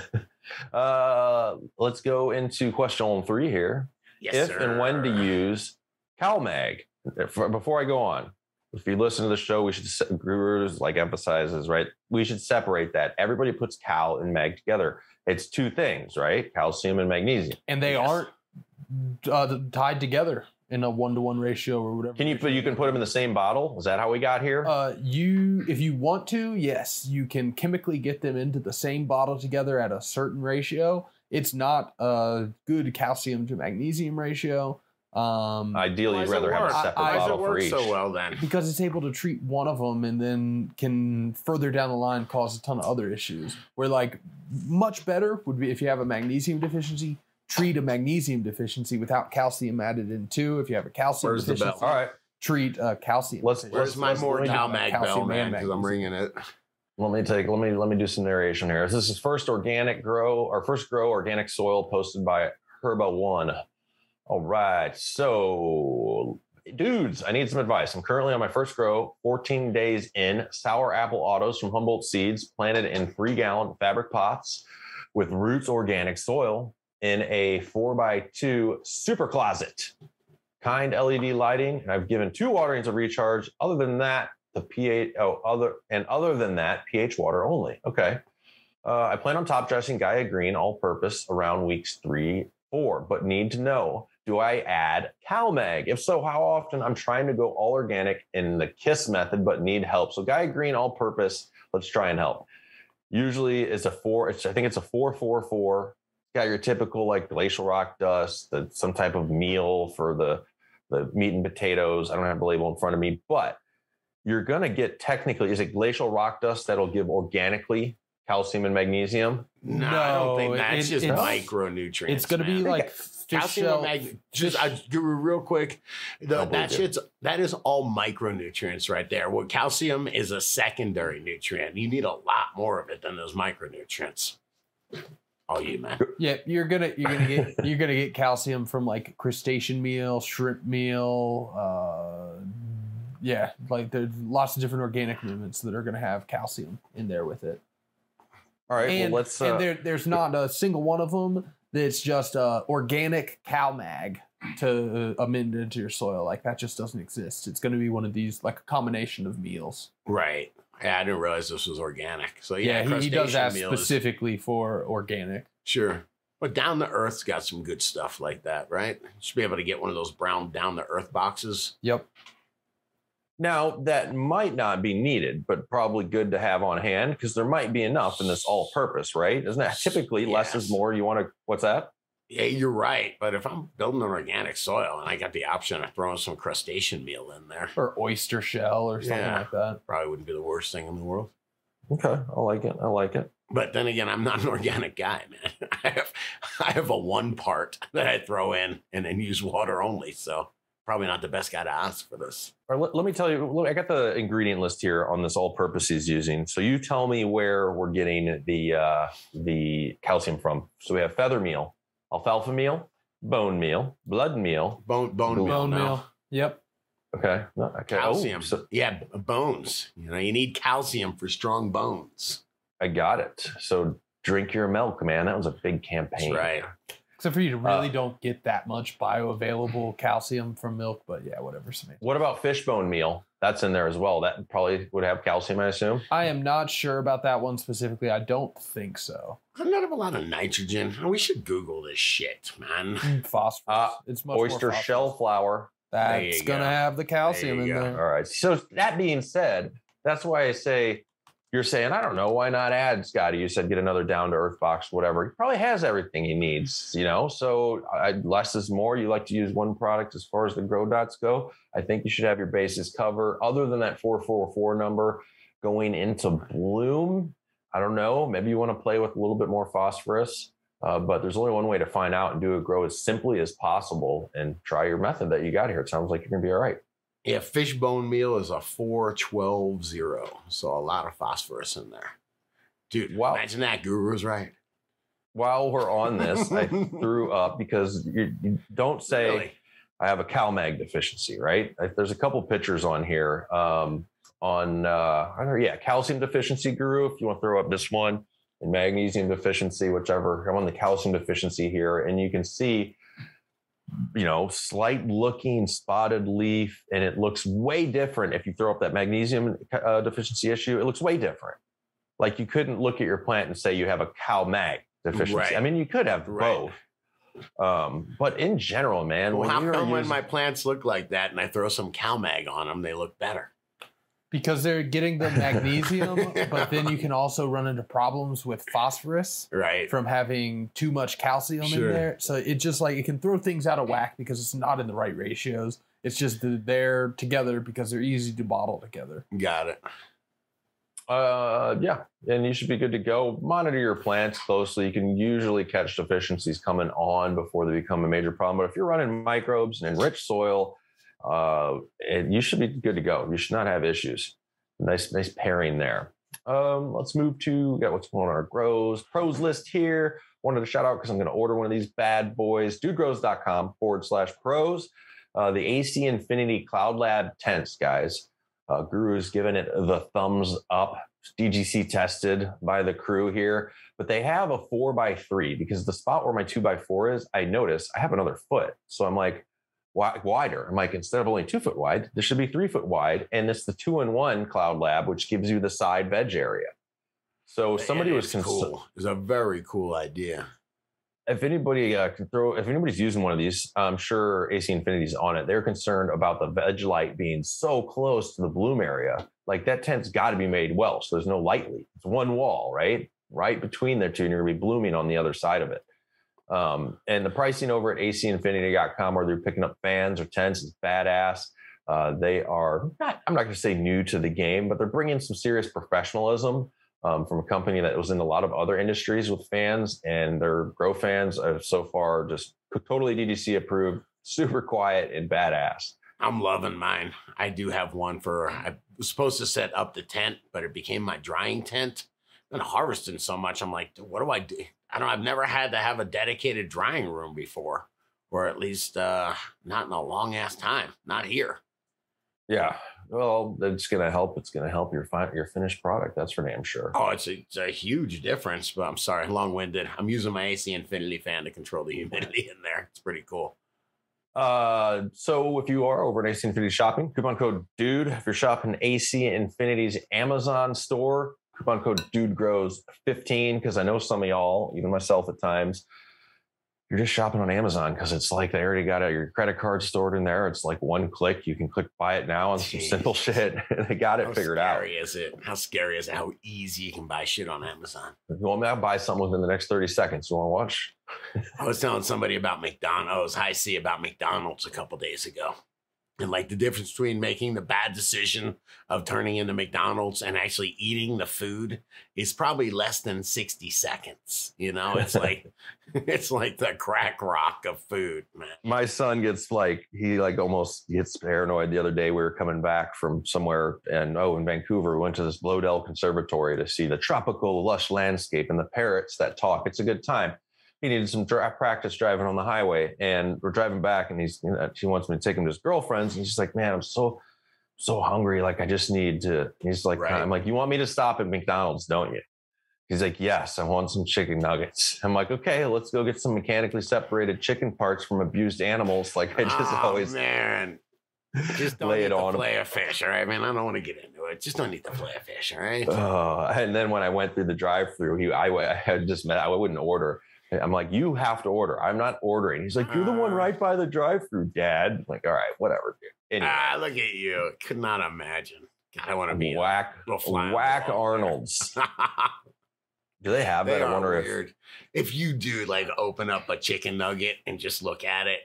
uh, let's go into question three here. Yes, if and when to use CalMag. If- Before I go on, if you listen to the show, we should se- Gurus like emphasizes right. We should separate that. Everybody puts cal and mag together. It's two things, right? Calcium and magnesium. And they Yes. aren't uh, tied together in a one-to-one ratio or whatever. Can you put you can put them in the same bottle? Is that how we got here? Uh, you, if you want to, yes, you can chemically get them into the same bottle together at a certain ratio. It's not a good calcium to magnesium ratio. Um, Ideally, you'd rather have a separate I- Why does bottle it for work each. so well then? because it's able to treat one of them and then can further down the line cause a ton of other issues. Where like much better would be if you have a magnesium deficiency, treat a magnesium deficiency without calcium added in too. If you have a calcium Where's the deficiency, bell? All right, treat a calcium. Let's- Where's my let's- more let Cal Mag Bell, calcium man? Because I'm magnesium. ringing it. let me take let me let me do some narration here. This is first organic grow or first grow organic soil posted by Herba One. All right, so dudes, I need some advice. I'm currently on my first grow, 14 days in, sour apple autos from Humboldt Seeds, planted in three gallon fabric pots with roots organic soil in a four by two super closet. Kind LED lighting, and I've given two waterings of recharge. Other than that, the pH, oh, other and other than that, pH water only. Okay. Uh, I plan on top dressing Gaia Green all purpose around weeks three, four, but need to know do I add CalMag? If so, how often? I'm trying to go all organic in the KISS method, but need help. So Gaia Green all purpose, let's try and help. Usually it's a four, it's, I think it's a four, four, four. Got your typical like glacial rock dust, the, some type of meal for the, the meat and potatoes. I don't have the label in front of me, but you're going to get technically, is it glacial rock dust that'll give organically calcium and magnesium? No, I don't think No, that. It's it- just it's- micronutrients. It's going to be like calcium and mag- just I real quick. The, that believe you. shit's that is all micronutrients right there. Well, calcium is a secondary nutrient. You need a lot more of it than those micronutrients. All you, man. Yeah, you're gonna you're gonna get (laughs) you're gonna get calcium from like crustacean meal, shrimp meal. Uh, yeah, like there's lots of different organic movements that are gonna have calcium in there with it. All right, and well, let's. Uh, and there, there's not a single one of them that's just uh, organic cow mag to uh, amend into your soil. Like that just doesn't exist. It's going to be one of these, like a combination of meals. Right. Yeah, I didn't realize this was organic. So yeah, Yeah, he, he does crustacean ask meal is- specifically for organic. Sure. But down to earth's got some good stuff like that, right? You should be able to get one of those brown down to earth boxes. Yep. now that might not be needed, but probably good to have on hand because there might be enough in this all-purpose, right? Isn't that typically less is more? You want to? What's that? Yeah, you're right. But if I'm building an organic soil and I got the option of throwing some crustacean meal in there, Or oyster shell or something Yeah. like that. probably wouldn't be the worst thing in the world. Okay, I like it. I like it. But then again, I'm not an (laughs) organic guy, man. (laughs) I have I have a one part (laughs) that I throw in and then use water only. So probably not the best guy to ask for this. All right, let, let me tell you. Look, I got the ingredient list here on this all-purpose he's using. So you tell me where we're getting the uh, the calcium from. So we have feather meal, alfalfa meal, bone meal, blood meal. Bone bone meal. Bone now. meal. Yep. Okay, no, okay. Oh, Calcium. so yeah, bones. You know, you need calcium for strong bones. I got it. So drink your milk, man. That was a big That's campaign. right. Except for you to really Uh, don't get that much bioavailable calcium from milk, but yeah, whatever. Samantha. What about fishbone meal? That's in there as well. That probably would have calcium, I assume. I am not sure about that one specifically. I don't think so. Doesn't that have a lot of nitrogen? We should Google this shit, man. Phosphorus. Uh, it's much Oyster phosphorus. shell flour. There That's gonna go. have the calcium There in go. there. All right. So that being said, that's why I say you're saying I don't know why not add Scotty. You said get another down to earth box, whatever. He probably has everything he needs, you know. So I, less is more. You like to use one product as far as the grow dots go. I think you should have your bases covered. Other than that four four four number going into bloom, I don't know. Maybe you want to play with a little bit more phosphorus. Uh, but there's only one way to find out and do it grow as simply as possible and try your method that you got here. It sounds like you're gonna be all right. Yeah, fish bone meal is a 412 zero. So a lot of phosphorus in there. Dude, Wow. imagine that. Guru's right. while we're on this, I (laughs) threw up because you, you don't say Really? I have a CalMag deficiency, right? There's a couple pictures on here um, on uh, I don't know, yeah, calcium deficiency guru. If you want to throw up this one and magnesium deficiency, whichever. I'm on the calcium deficiency here, and you can see, you know, slight looking spotted leaf, and it looks way different if you throw up that magnesium uh, deficiency issue. It looks way different. Like you couldn't look at your plant and say you have a cow mag deficiency. Right. I mean, you could have Right. both. Um, but in general, man, well, when how come when my plants look like that and I throw some cow mag on them, they look better? Because they're getting the (laughs) magnesium, but then you can (laughs) also run into problems with phosphorus Right. from having too much calcium Sure. in there. So it just like it can throw things out of whack because it's not in the right ratios. It's just that they're together because they're easy to bottle together. Got it. Uh, yeah, and you should be good to go. Monitor your plants closely. You can usually catch deficiencies coming on before they become a major problem. But if you're running microbes and enriched soil, uh, and you should be good to go. You should not have issues. Nice, nice pairing there. Um, let's move to got what's going on our grows pros list here. Wanted to shout out because I'm going to order one of these bad boys. Dudegrows.com forward slash pros. Uh, the AC Infinity Cloud Lab tents, guys. Uh, Guru's given it the thumbs up. DGC tested by the crew here, but they have a four by three because the spot where my two by four is, I notice I have another foot. So I'm like, wider. I'm like, instead of only two foot wide, this should be three foot wide. And it's the two in one Cloud Lab, which gives you the side veg area. So somebody was cons- cool. It's a very cool idea. if anybody uh, can throw, if anybody's using one of these, I'm sure AC Infinity's on it. They're concerned about the veg light being so close to the bloom area. Like that tent's got to be made well, so there's no light leak. It's one wall, right, right between the two, and you're gonna be blooming on the other side of it. Um, and the pricing over at ACInfinity.com, whether you're picking up fans or tents, is badass. Uh, they are not, I'm not going to say new to the game, but they're bringing some serious professionalism um, from a company that was in a lot of other industries with fans, and their grow fans are so far just totally DGC approved, super quiet and badass. I'm loving mine. I do have one for, I was supposed to set up the tent, but it became my drying tent. been harvesting so much. I'm like, what do I do? I don't. I've never had to have a dedicated drying room before, or at least uh, not in a long ass time. Not here. Yeah. Well, it's gonna help. It's gonna help your fi- your finished product. That's for damn sure. Oh, it's a, it's a huge difference. But I'm sorry, long winded. I'm using my AC Infinity fan to control the humidity in there. It's pretty cool. Uh, so if you are over at AC Infinity shopping, coupon code DUDE. If you're shopping AC Infinity's Amazon store, coupon code DUDE grows 15 because I know some of y'all, even myself at times, you're just shopping on Amazon because it's like they already got your credit card stored in there. It's like one click. You can click buy it now and some simple shit. (laughs) they got it How figured out. scary is it? How scary is it? How easy you can buy shit on Amazon? If you want me to buy something within the next 30 seconds, you want to watch? I was telling somebody about McDonald's, I see about McDonald's a couple days ago. And like the difference between making the bad decision of turning into McDonald's and actually eating the food is probably less than 60 seconds. You know, it's like (laughs) (laughs) it's like the crack rock of food, man. my son gets like he like almost gets paranoid the other day we were coming back from somewhere and oh in vancouver we went to this Bloedel conservatory to see the tropical lush landscape and the parrots that talk it's a good time he needed some dri practice driving on the highway and we're driving back and he's you know, she wants me to take him to his girlfriend's and she's like man i'm so so hungry like i just need to he's like Right. i'm like you want me to stop at mcdonald's don't you He's like, yes, I want some chicken nuggets. (laughs) I'm like, okay, let's go get some mechanically separated chicken parts from abused animals. Like I just Oh, always man. Just don't lay it on fillet of fish, all right, man. I don't want to get into it. Just don't eat the of fish, all right. Uh, and then when I went through the drive-through, he I, I had just met I wouldn't order. I'm like, you have to order. I'm not ordering. He's like, you're the one Ah. right by the drive-through, Dad. I'm like, all right, whatever, dude. Anyway, Ah, look at you. Could not imagine. God, I want to be. whack, little fly on the whack. Arnold's. (laughs) Do they have they that? I wonder if. If you do like open up a chicken nugget and just look at it,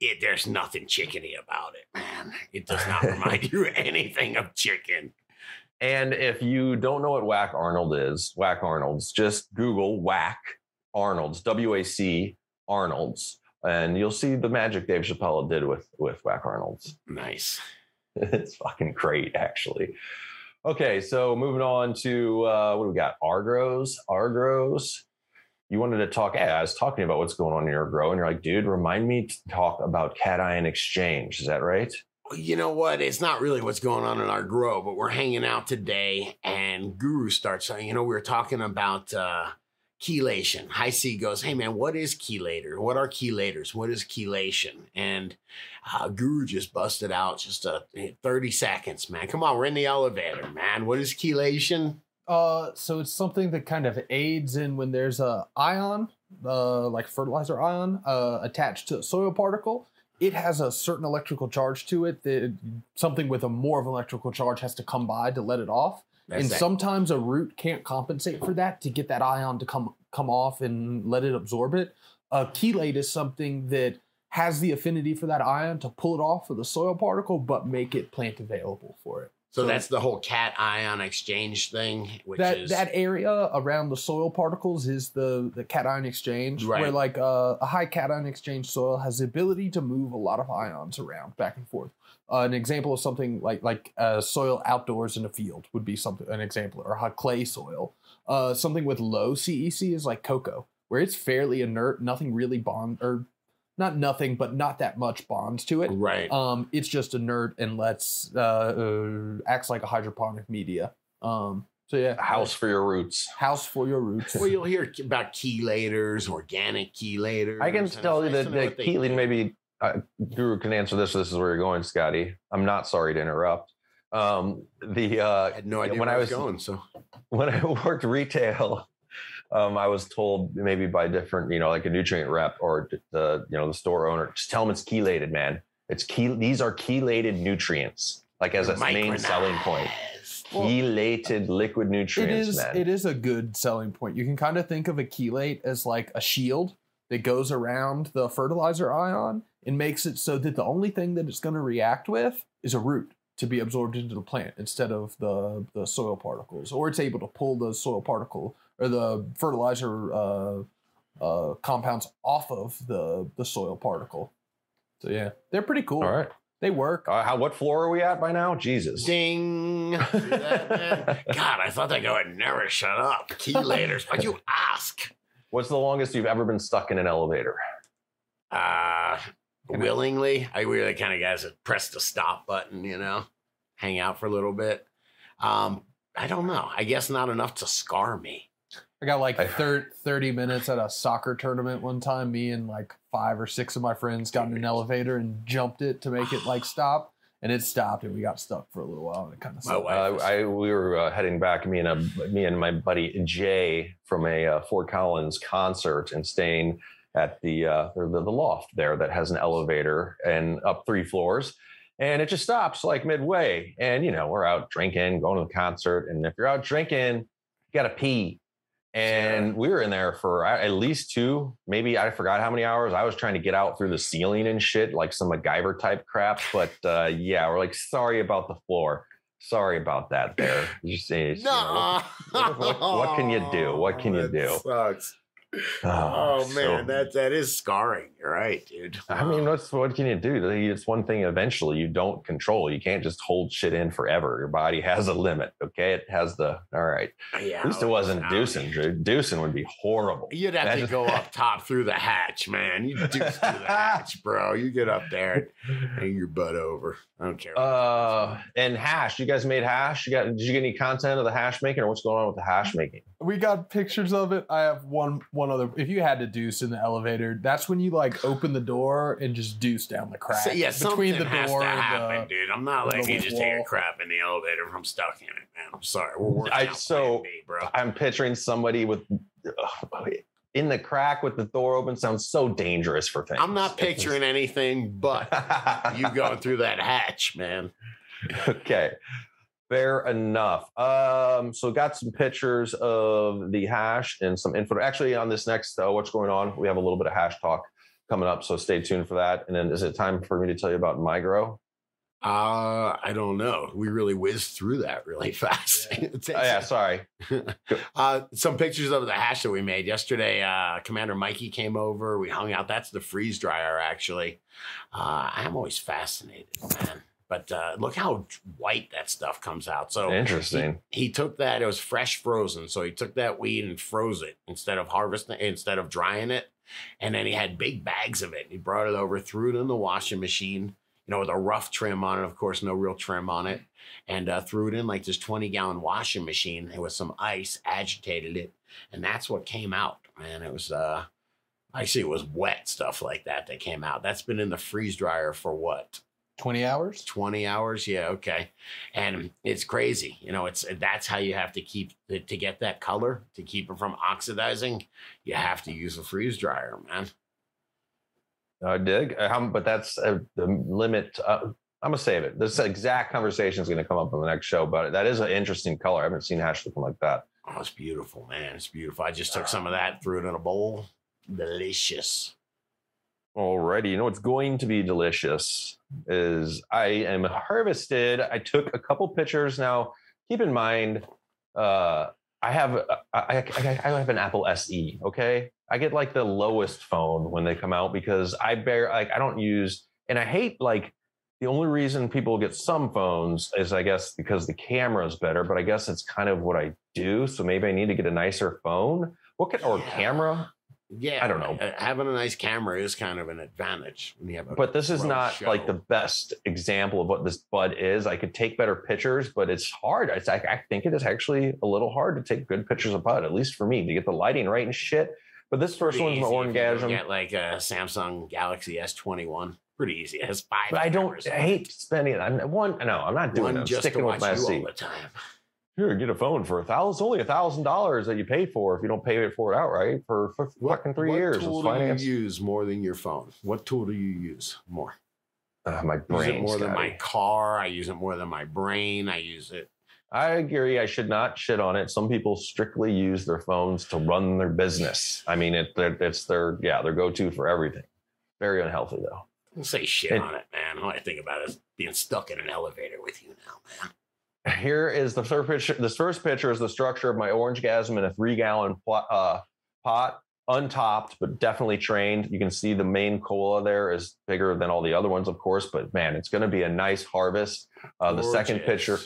it there's nothing chickeny about it, man. It does not remind (laughs) you anything of chicken. And if you don't know what Wack Arnold is, Wack Arnold's, just Google Wack Arnold's, W A C Arnold's, and you'll see the magic Dave Chappelle did with with Wack Arnold's. Nice. (laughs) it's fucking great, actually. Okay, so moving on to uh, what do we got? Argros, Argros. You wanted to talk. I was talking about what's going on in your grow, and you're like, dude, remind me to talk about cation exchange. Is that right? You know what? It's not really what's going on in our grow, but we're hanging out today, and Guru starts saying, you know, we were talking about uh, chelation. High C goes, hey man, what is chelator? What are chelators? What is chelation? And uh, Guru just busted out just a 30 seconds, man. Come on, we're in the elevator, man. What is chelation? Uh, so it's something that kind of aids in when there's a ion, uh, like fertilizer ion, uh, attached to a soil particle. It has a certain electrical charge to it that something with a more of an electrical charge has to come by to let it off. And that- sometimes a root can't compensate for that to get that ion to come come off and let it absorb it. A chelate is something that has the affinity for that ion to pull it off of the soil particle, but make it plant available for it. so that's the whole cation exchange thing, which that is that area around the soil particles is the the cation exchange where like uh, a high cation exchange soil has the ability to move a lot of ions around back and forth uh, an example of something like like uh, soil outdoors in a field would be something an example or a clay soil uh, something with low cec is like coco where it's fairly inert nothing really bond or not nothing but not that much bonds to it right. um, it's just inert and lets uh, uh, acts like a hydroponic media. Um, so yeah, House for your roots. house for your roots. well, you'll hear about chelators, organic chelators. I can tell you that, to know that what they maybe uh, Guru can answer this. This is where you're going, Scotty. I'm not sorry to interrupt. Um, the uh, I had no idea when where I I was was- going. So when I (laughs) worked retail, um, I was told maybe by different, you know, like a nutrient rep or the, you know, the store owner, just tell them it's chelated, man. It's key. These are chelated nutrients, like as a main selling point. Micronized. Well, Chelated liquid nutrients, is man. it is a good selling point. You can kind of think of a chelate as like a shield that goes around the fertilizer ion and makes it so that the only thing that it's going to react with is a root to be absorbed into the plant instead of the the soil particles, or it's able to pull the soil particle or the fertilizer uh, uh, compounds off of the the soil particle. So yeah, they're pretty cool. All right. They work. Uh, how? What floor are we at by now? Jesus. Ding. (laughs) That. God, I thought that guy would never shut up. Chelators. Why'd you ask? What's the longest you've ever been stuck in an elevator? Uh, willingly. I we were the kind of guys that press the stop button, you know, hang out for a little bit. Um, I don't know. I guess not enough to scar me. I got like I- thir- 30 minutes at a soccer tournament one time. Me and like five or six of my friends got in an elevator and jumped it to make it like stop. And it stopped and we got stuck for a little while. And it kind of My sucked. wife Uh, I we were uh, heading back. Me and a, me and my buddy Jay from a uh, Fort Collins concert and staying at the, uh, the the loft there that has an elevator and up three floors, and it just stops like midway. And you know we're out drinking, going to the concert, and if you're out drinking, you gotta pee. And we were in there for at least two, maybe I forgot how many hours. I was trying to get out through the ceiling and shit, like some MacGyver type crap. But uh, yeah, we're like, sorry about the floor. Sorry about that. There, you say, you know, No. what- what- what can you do? What can you (laughs) do? Sucks. Oh, Oh man, so- that that is scarring. You're right, dude. I mean, what's what can you do? It's one thing. Eventually, you don't control. You can't just hold shit in forever. Your body has a limit. Okay, it has the. All right. yeah, At least it wasn't deucing. Deucing would be horrible. You'd have to go up top through the hatch, man. You deuce through the (laughs) hatch, bro. You get up there and hang your butt over. I don't care. Uh, and hash. You guys made hash. You got? Did you get any content of the hash making, or what's going on with the hash making? We got pictures of it. I have one one other. If you had to deuce in the elevator, that's when you like open the door and just deuce down the crack So, yeah, between something the has door to and happen, the. dude. I'm not letting you little just take a crap in the elevator if I'm stuck in it, man. I'm sorry. We're working I- out so- plan B, bro. I'm picturing somebody with ugh, in the crack with the door open. Sounds so dangerous for things. I'm not picturing anything but (laughs) you going through that hatch, man. okay fair enough um so got some pictures of the hash and some info actually on this next uh, what's going on we have a little bit of hash talk coming up so stay tuned for that and then is it time for me to tell you about migro Uh, I don't know. We really whizzed through that really (laughs) fast. (laughs) It's- oh, yeah sorry (laughs) uh, some pictures of the hash that we made yesterday. Uh, Commander Mikey came over. We hung out. That's the freeze dryer, actually. Uh, I'm always fascinated, man. But uh, look how white that stuff comes out. So interesting he took that. It was fresh frozen. So he took that weed and froze it instead of harvesting, instead of drying it. And then he had big bags of it. He brought it over, threw it in the washing machine, you know, with a rough trim on it. Of course, no real trim on it. And uh, threw it in like this 20 gallon washing machine with some ice, agitated it. And that's what came out, man. It was, uh, actually, it was wet stuff like that that came out. That's been in the freeze dryer for what? 20 hours? 20 hours yeah okay. And it's crazy you know it's that's how you have to keep to get that color to keep it from oxidizing you have to use a freeze dryer man. I dig Uh, but that's uh, the limit uh, i'm gonna save it. This exact conversation is going to come up on the next show but that is an interesting color. I haven't seen hash looking like that. Oh it's beautiful man it's beautiful. I just took some of that threw it in a bowl. Delicious. Alrighty, you know it's going to be delicious is I am harvested. I took a couple pictures. Now, keep in mind, uh, I have I, I, I have an Apple SE. Okay, I get like the lowest phone when they come out because I bear like I don't use, and I hate like the only reason people get some phones is I guess because the camera is better. But I guess it's kind of what I do. So maybe I need to get a nicer phone. What can or Yeah. camera? Yeah I don't know. uh, having a nice camera is kind of an advantage when you have a but this is not show. like the best example of what this bud is. I could take better pictures, but it's hard. It's like I think it is actually a little hard to take good pictures of bud, at least for me, to get the lighting right and shit. But this first Pretty one's my easy if you go orgasm. get like a samsung galaxy s21 pretty easy it has five But I don't. I hate spending. I'm one. No, I'm not doing one it. I'm just to sticking with my you SE. all the time Here, get a phone for a thousand. It's only a thousand dollars that you pay for if you don't pay it for it outright for, for fucking three what years. What tool do you use more than your phone? What tool do you use more? Uh, my I use it brain. more than my car. I use it more than my brain. I use it. I agree. I should not shit on it. Some people strictly use their phones to run their business. I mean, it, it's their yeah their go to for everything. Very unhealthy though. Don't say shit And- on it, man. All I think about is being stuck in an elevator with you now, man. Here is the first picture. This first picture is the structure of my orange gasm in a three gallon pl- uh, pot. untopped, but definitely trained. You can see the main cola there is bigger than all the other ones, of course, but man, it's going to be a nice harvest. Uh, the second picture,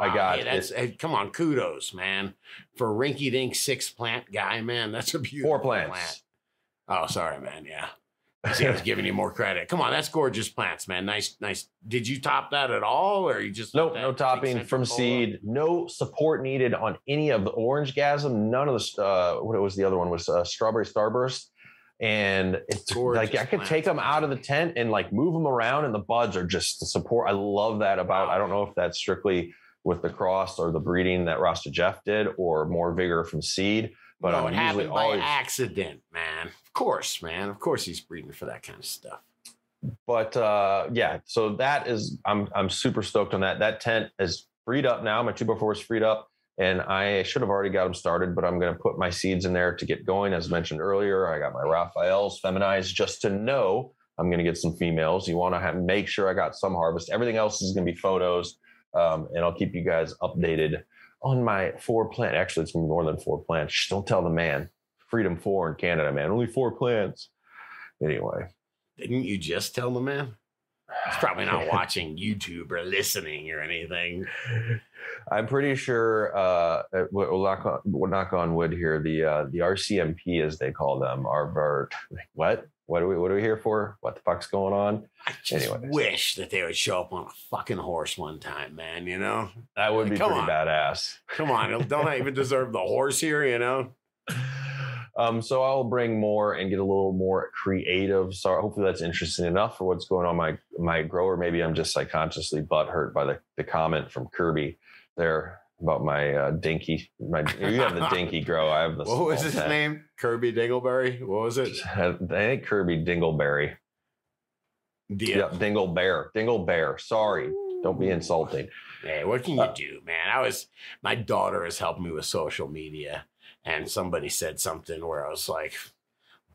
I Wow, got hey, that's hey, come on, kudos, man. For rinky dink six plant guy, man, that's a beautiful four plants. plant. Oh, sorry, man. Yeah. See, I was giving you more credit. Come on, that's gorgeous plants, man. Nice, nice. Did you top that at all, or you just Nope, no topping from seed. No support needed on any of the orange gasm. None of the uh, what was the other one was uh, strawberry starburst, and it's Gorgeous like I could plants, take them out of the tent and like move them around, and the buds are just the support. I love that about. I don't know if that's strictly with the cross or the breeding that Rasta Jeff did, or more vigor from seed. But no, I'm it happened by always. accident, man. Course, man. Of course, he's breeding for that kind of stuff. but uh yeah so that is i'm i'm super stoked on that. That tent is freed up now. My two by four is freed up and i should have already got them started but i'm going to put my seeds in there to get going. As mentioned earlier i got my raphaels feminized just to know i'm going to get some females. You want to make sure i got some harvest. Everything else is going to be photos um, and i'll keep you guys updated on my four plant. Actually it's more than four plants. Don't tell the man freedom four in canada man only four plants anyway Didn't you just tell the man? He's probably not (laughs) watching YouTube or listening or anything. I'm pretty sure. Uh, uh, we'll, knock on, we'll knock on wood here. The uh, the RCMP, as they call them, are ver- what? What are we? What are we here for? What the fuck's going on? I just Anyways. wish that they would show up on a fucking horse one time, man. You know, That would be Come pretty on. badass. come on, don't I even (laughs) deserve the horse here? You know, Um, so I'll bring more and get a little more creative. So hopefully that's interesting enough for what's going on my my grower. Maybe I'm just like consciously butthurt by the, the comment from Kirby there about my uh, dinky. My you have the dinky (laughs) grow. I have the what was his name? Kirby Dingleberry. What was it? (laughs) I think Kirby Dingleberry. Yeah. Dingle Bear. Dingle Bear. Sorry. Don't be insulting. Hey, what can you Uh, do, man? I was my daughter has helped me with social media, and somebody said something where I was like,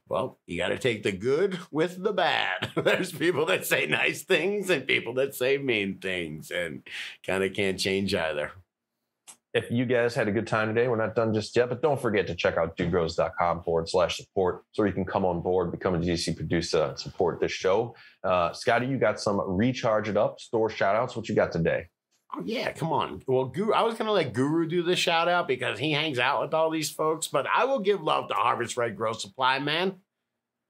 "Well, you got to take the good with the bad." (laughs) There's people that say nice things and people that say mean things, and kind of can't change either. If you guys had a good time today, we're not done just yet, but don't forget to check out dudegrows.com forward slash support so you can come on board, become a GC producer, and support this show. Uh, Scotty, you got some recharge it up store shout outs. What you got today? Oh yeah, come on. Well, Guru, I was gonna let Guru do the shout out because he hangs out with all these folks, but I will give love to Harvest Right Grow Supply, man.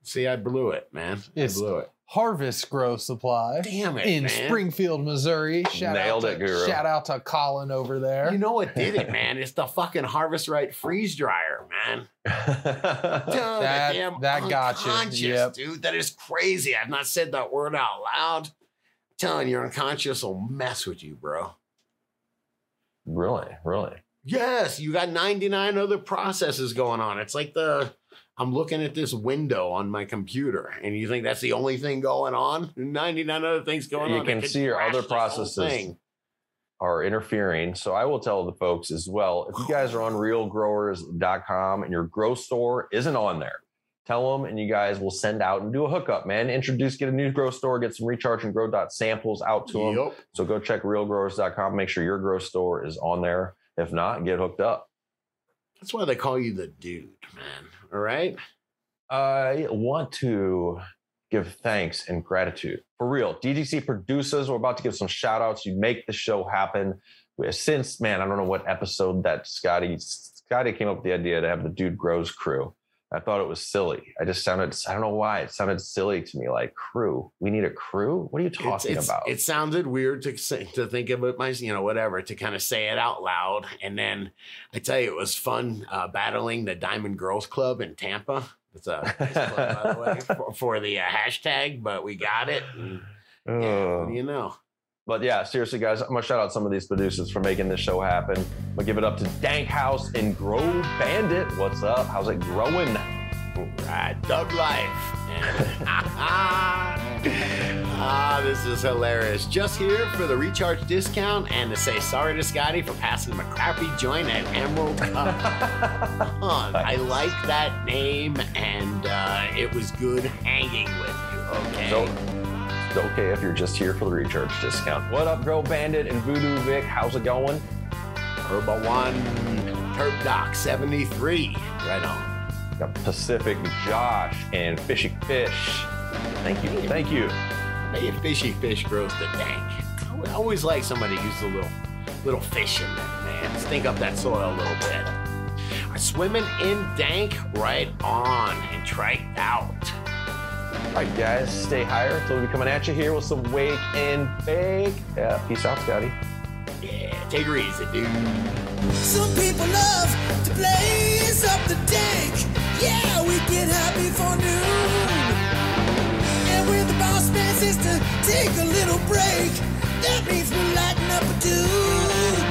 See, I blew it, man. It's- I blew it. Harvest Grow Supply Damn it, in man. Springfield, Missouri. Shout Nailed out it, to, Guru. Shout out to Colin over there. You know what did it, (laughs) man? It's the fucking Harvest Right freeze dryer, man. (laughs) Dude, That- damn that got you. unconscious, Yep. dude. That is crazy. I've not said that word out loud. Telling you, your unconscious will mess with you, bro. really? Really? Yes, you got 99 other processes going on. It's like the I'm looking at this window on my computer, and you think that's the only thing going on? 99 other things going You on. You can see your other processes. are interfering. So I will tell the folks as well if you guys are on (sighs) realgrowers.com and your grow store isn't on there, tell them and you guys will send out and do a hookup, man. Introduce, get a new grow store, get some recharge and grow dot samples out to them. So go check realgrowers.com, make sure your grow store is on there. If not, get hooked up. That's why they call you the dude, man. All right. I want to give thanks and gratitude for real. DGC producers, we're about to give some shout outs. You make the show happen. Since, man, I don't know what episode that Scotty Scotty came up with the idea to have the Dude Grows crew. I thought it was silly. I just sounded, I don't know why, it sounded silly to me like crew. We need a crew? What are you talking it's- about? It sounded weird to say, to think of it, my you know whatever to kind of say it out loud, and then I tell you it was fun uh, battling the Diamond Girls Club in Tampa. It's a nice club, by the way (laughs) for, for the uh, hashtag, but we got it. and, yeah, Ugh. what do you know? But yeah, seriously, guys, I'm gonna shout out some of these producers for making this show happen. I'm gonna give it up to Dank House and Grow Bandit. What's up? How's it growing? Right, Doug Life. (laughs) Ah, this is hilarious. Just here for the recharge discount and to say sorry to Scotty for passing him a crappy joint at Emerald Cup. (laughs) Huh, I like that name, and uh, it was good hanging with you. Okay. So, it's okay if you're just here for the recharge discount. What up, Grow Bandit and Voodoo Vic? How's it going? Herba One, Herb Doc 73. Right on. Got Pacific Josh and Fishy Fish. Thank you. Thank you. Maybe fishy fish grows the dank. I always like somebody use a little, little fish in there, man. Stink up that soil a little bit. Swimming in dank right on and try it out. All right, guys, stay higher until we'll be coming at you here with some wake and bake. Yeah, peace out, Scotty. Yeah, take her easy, dude. Some people love to blaze up the dank. Yeah, we get happy for noon. And when the boss man says to take a little break, that means we're lighting up a tune.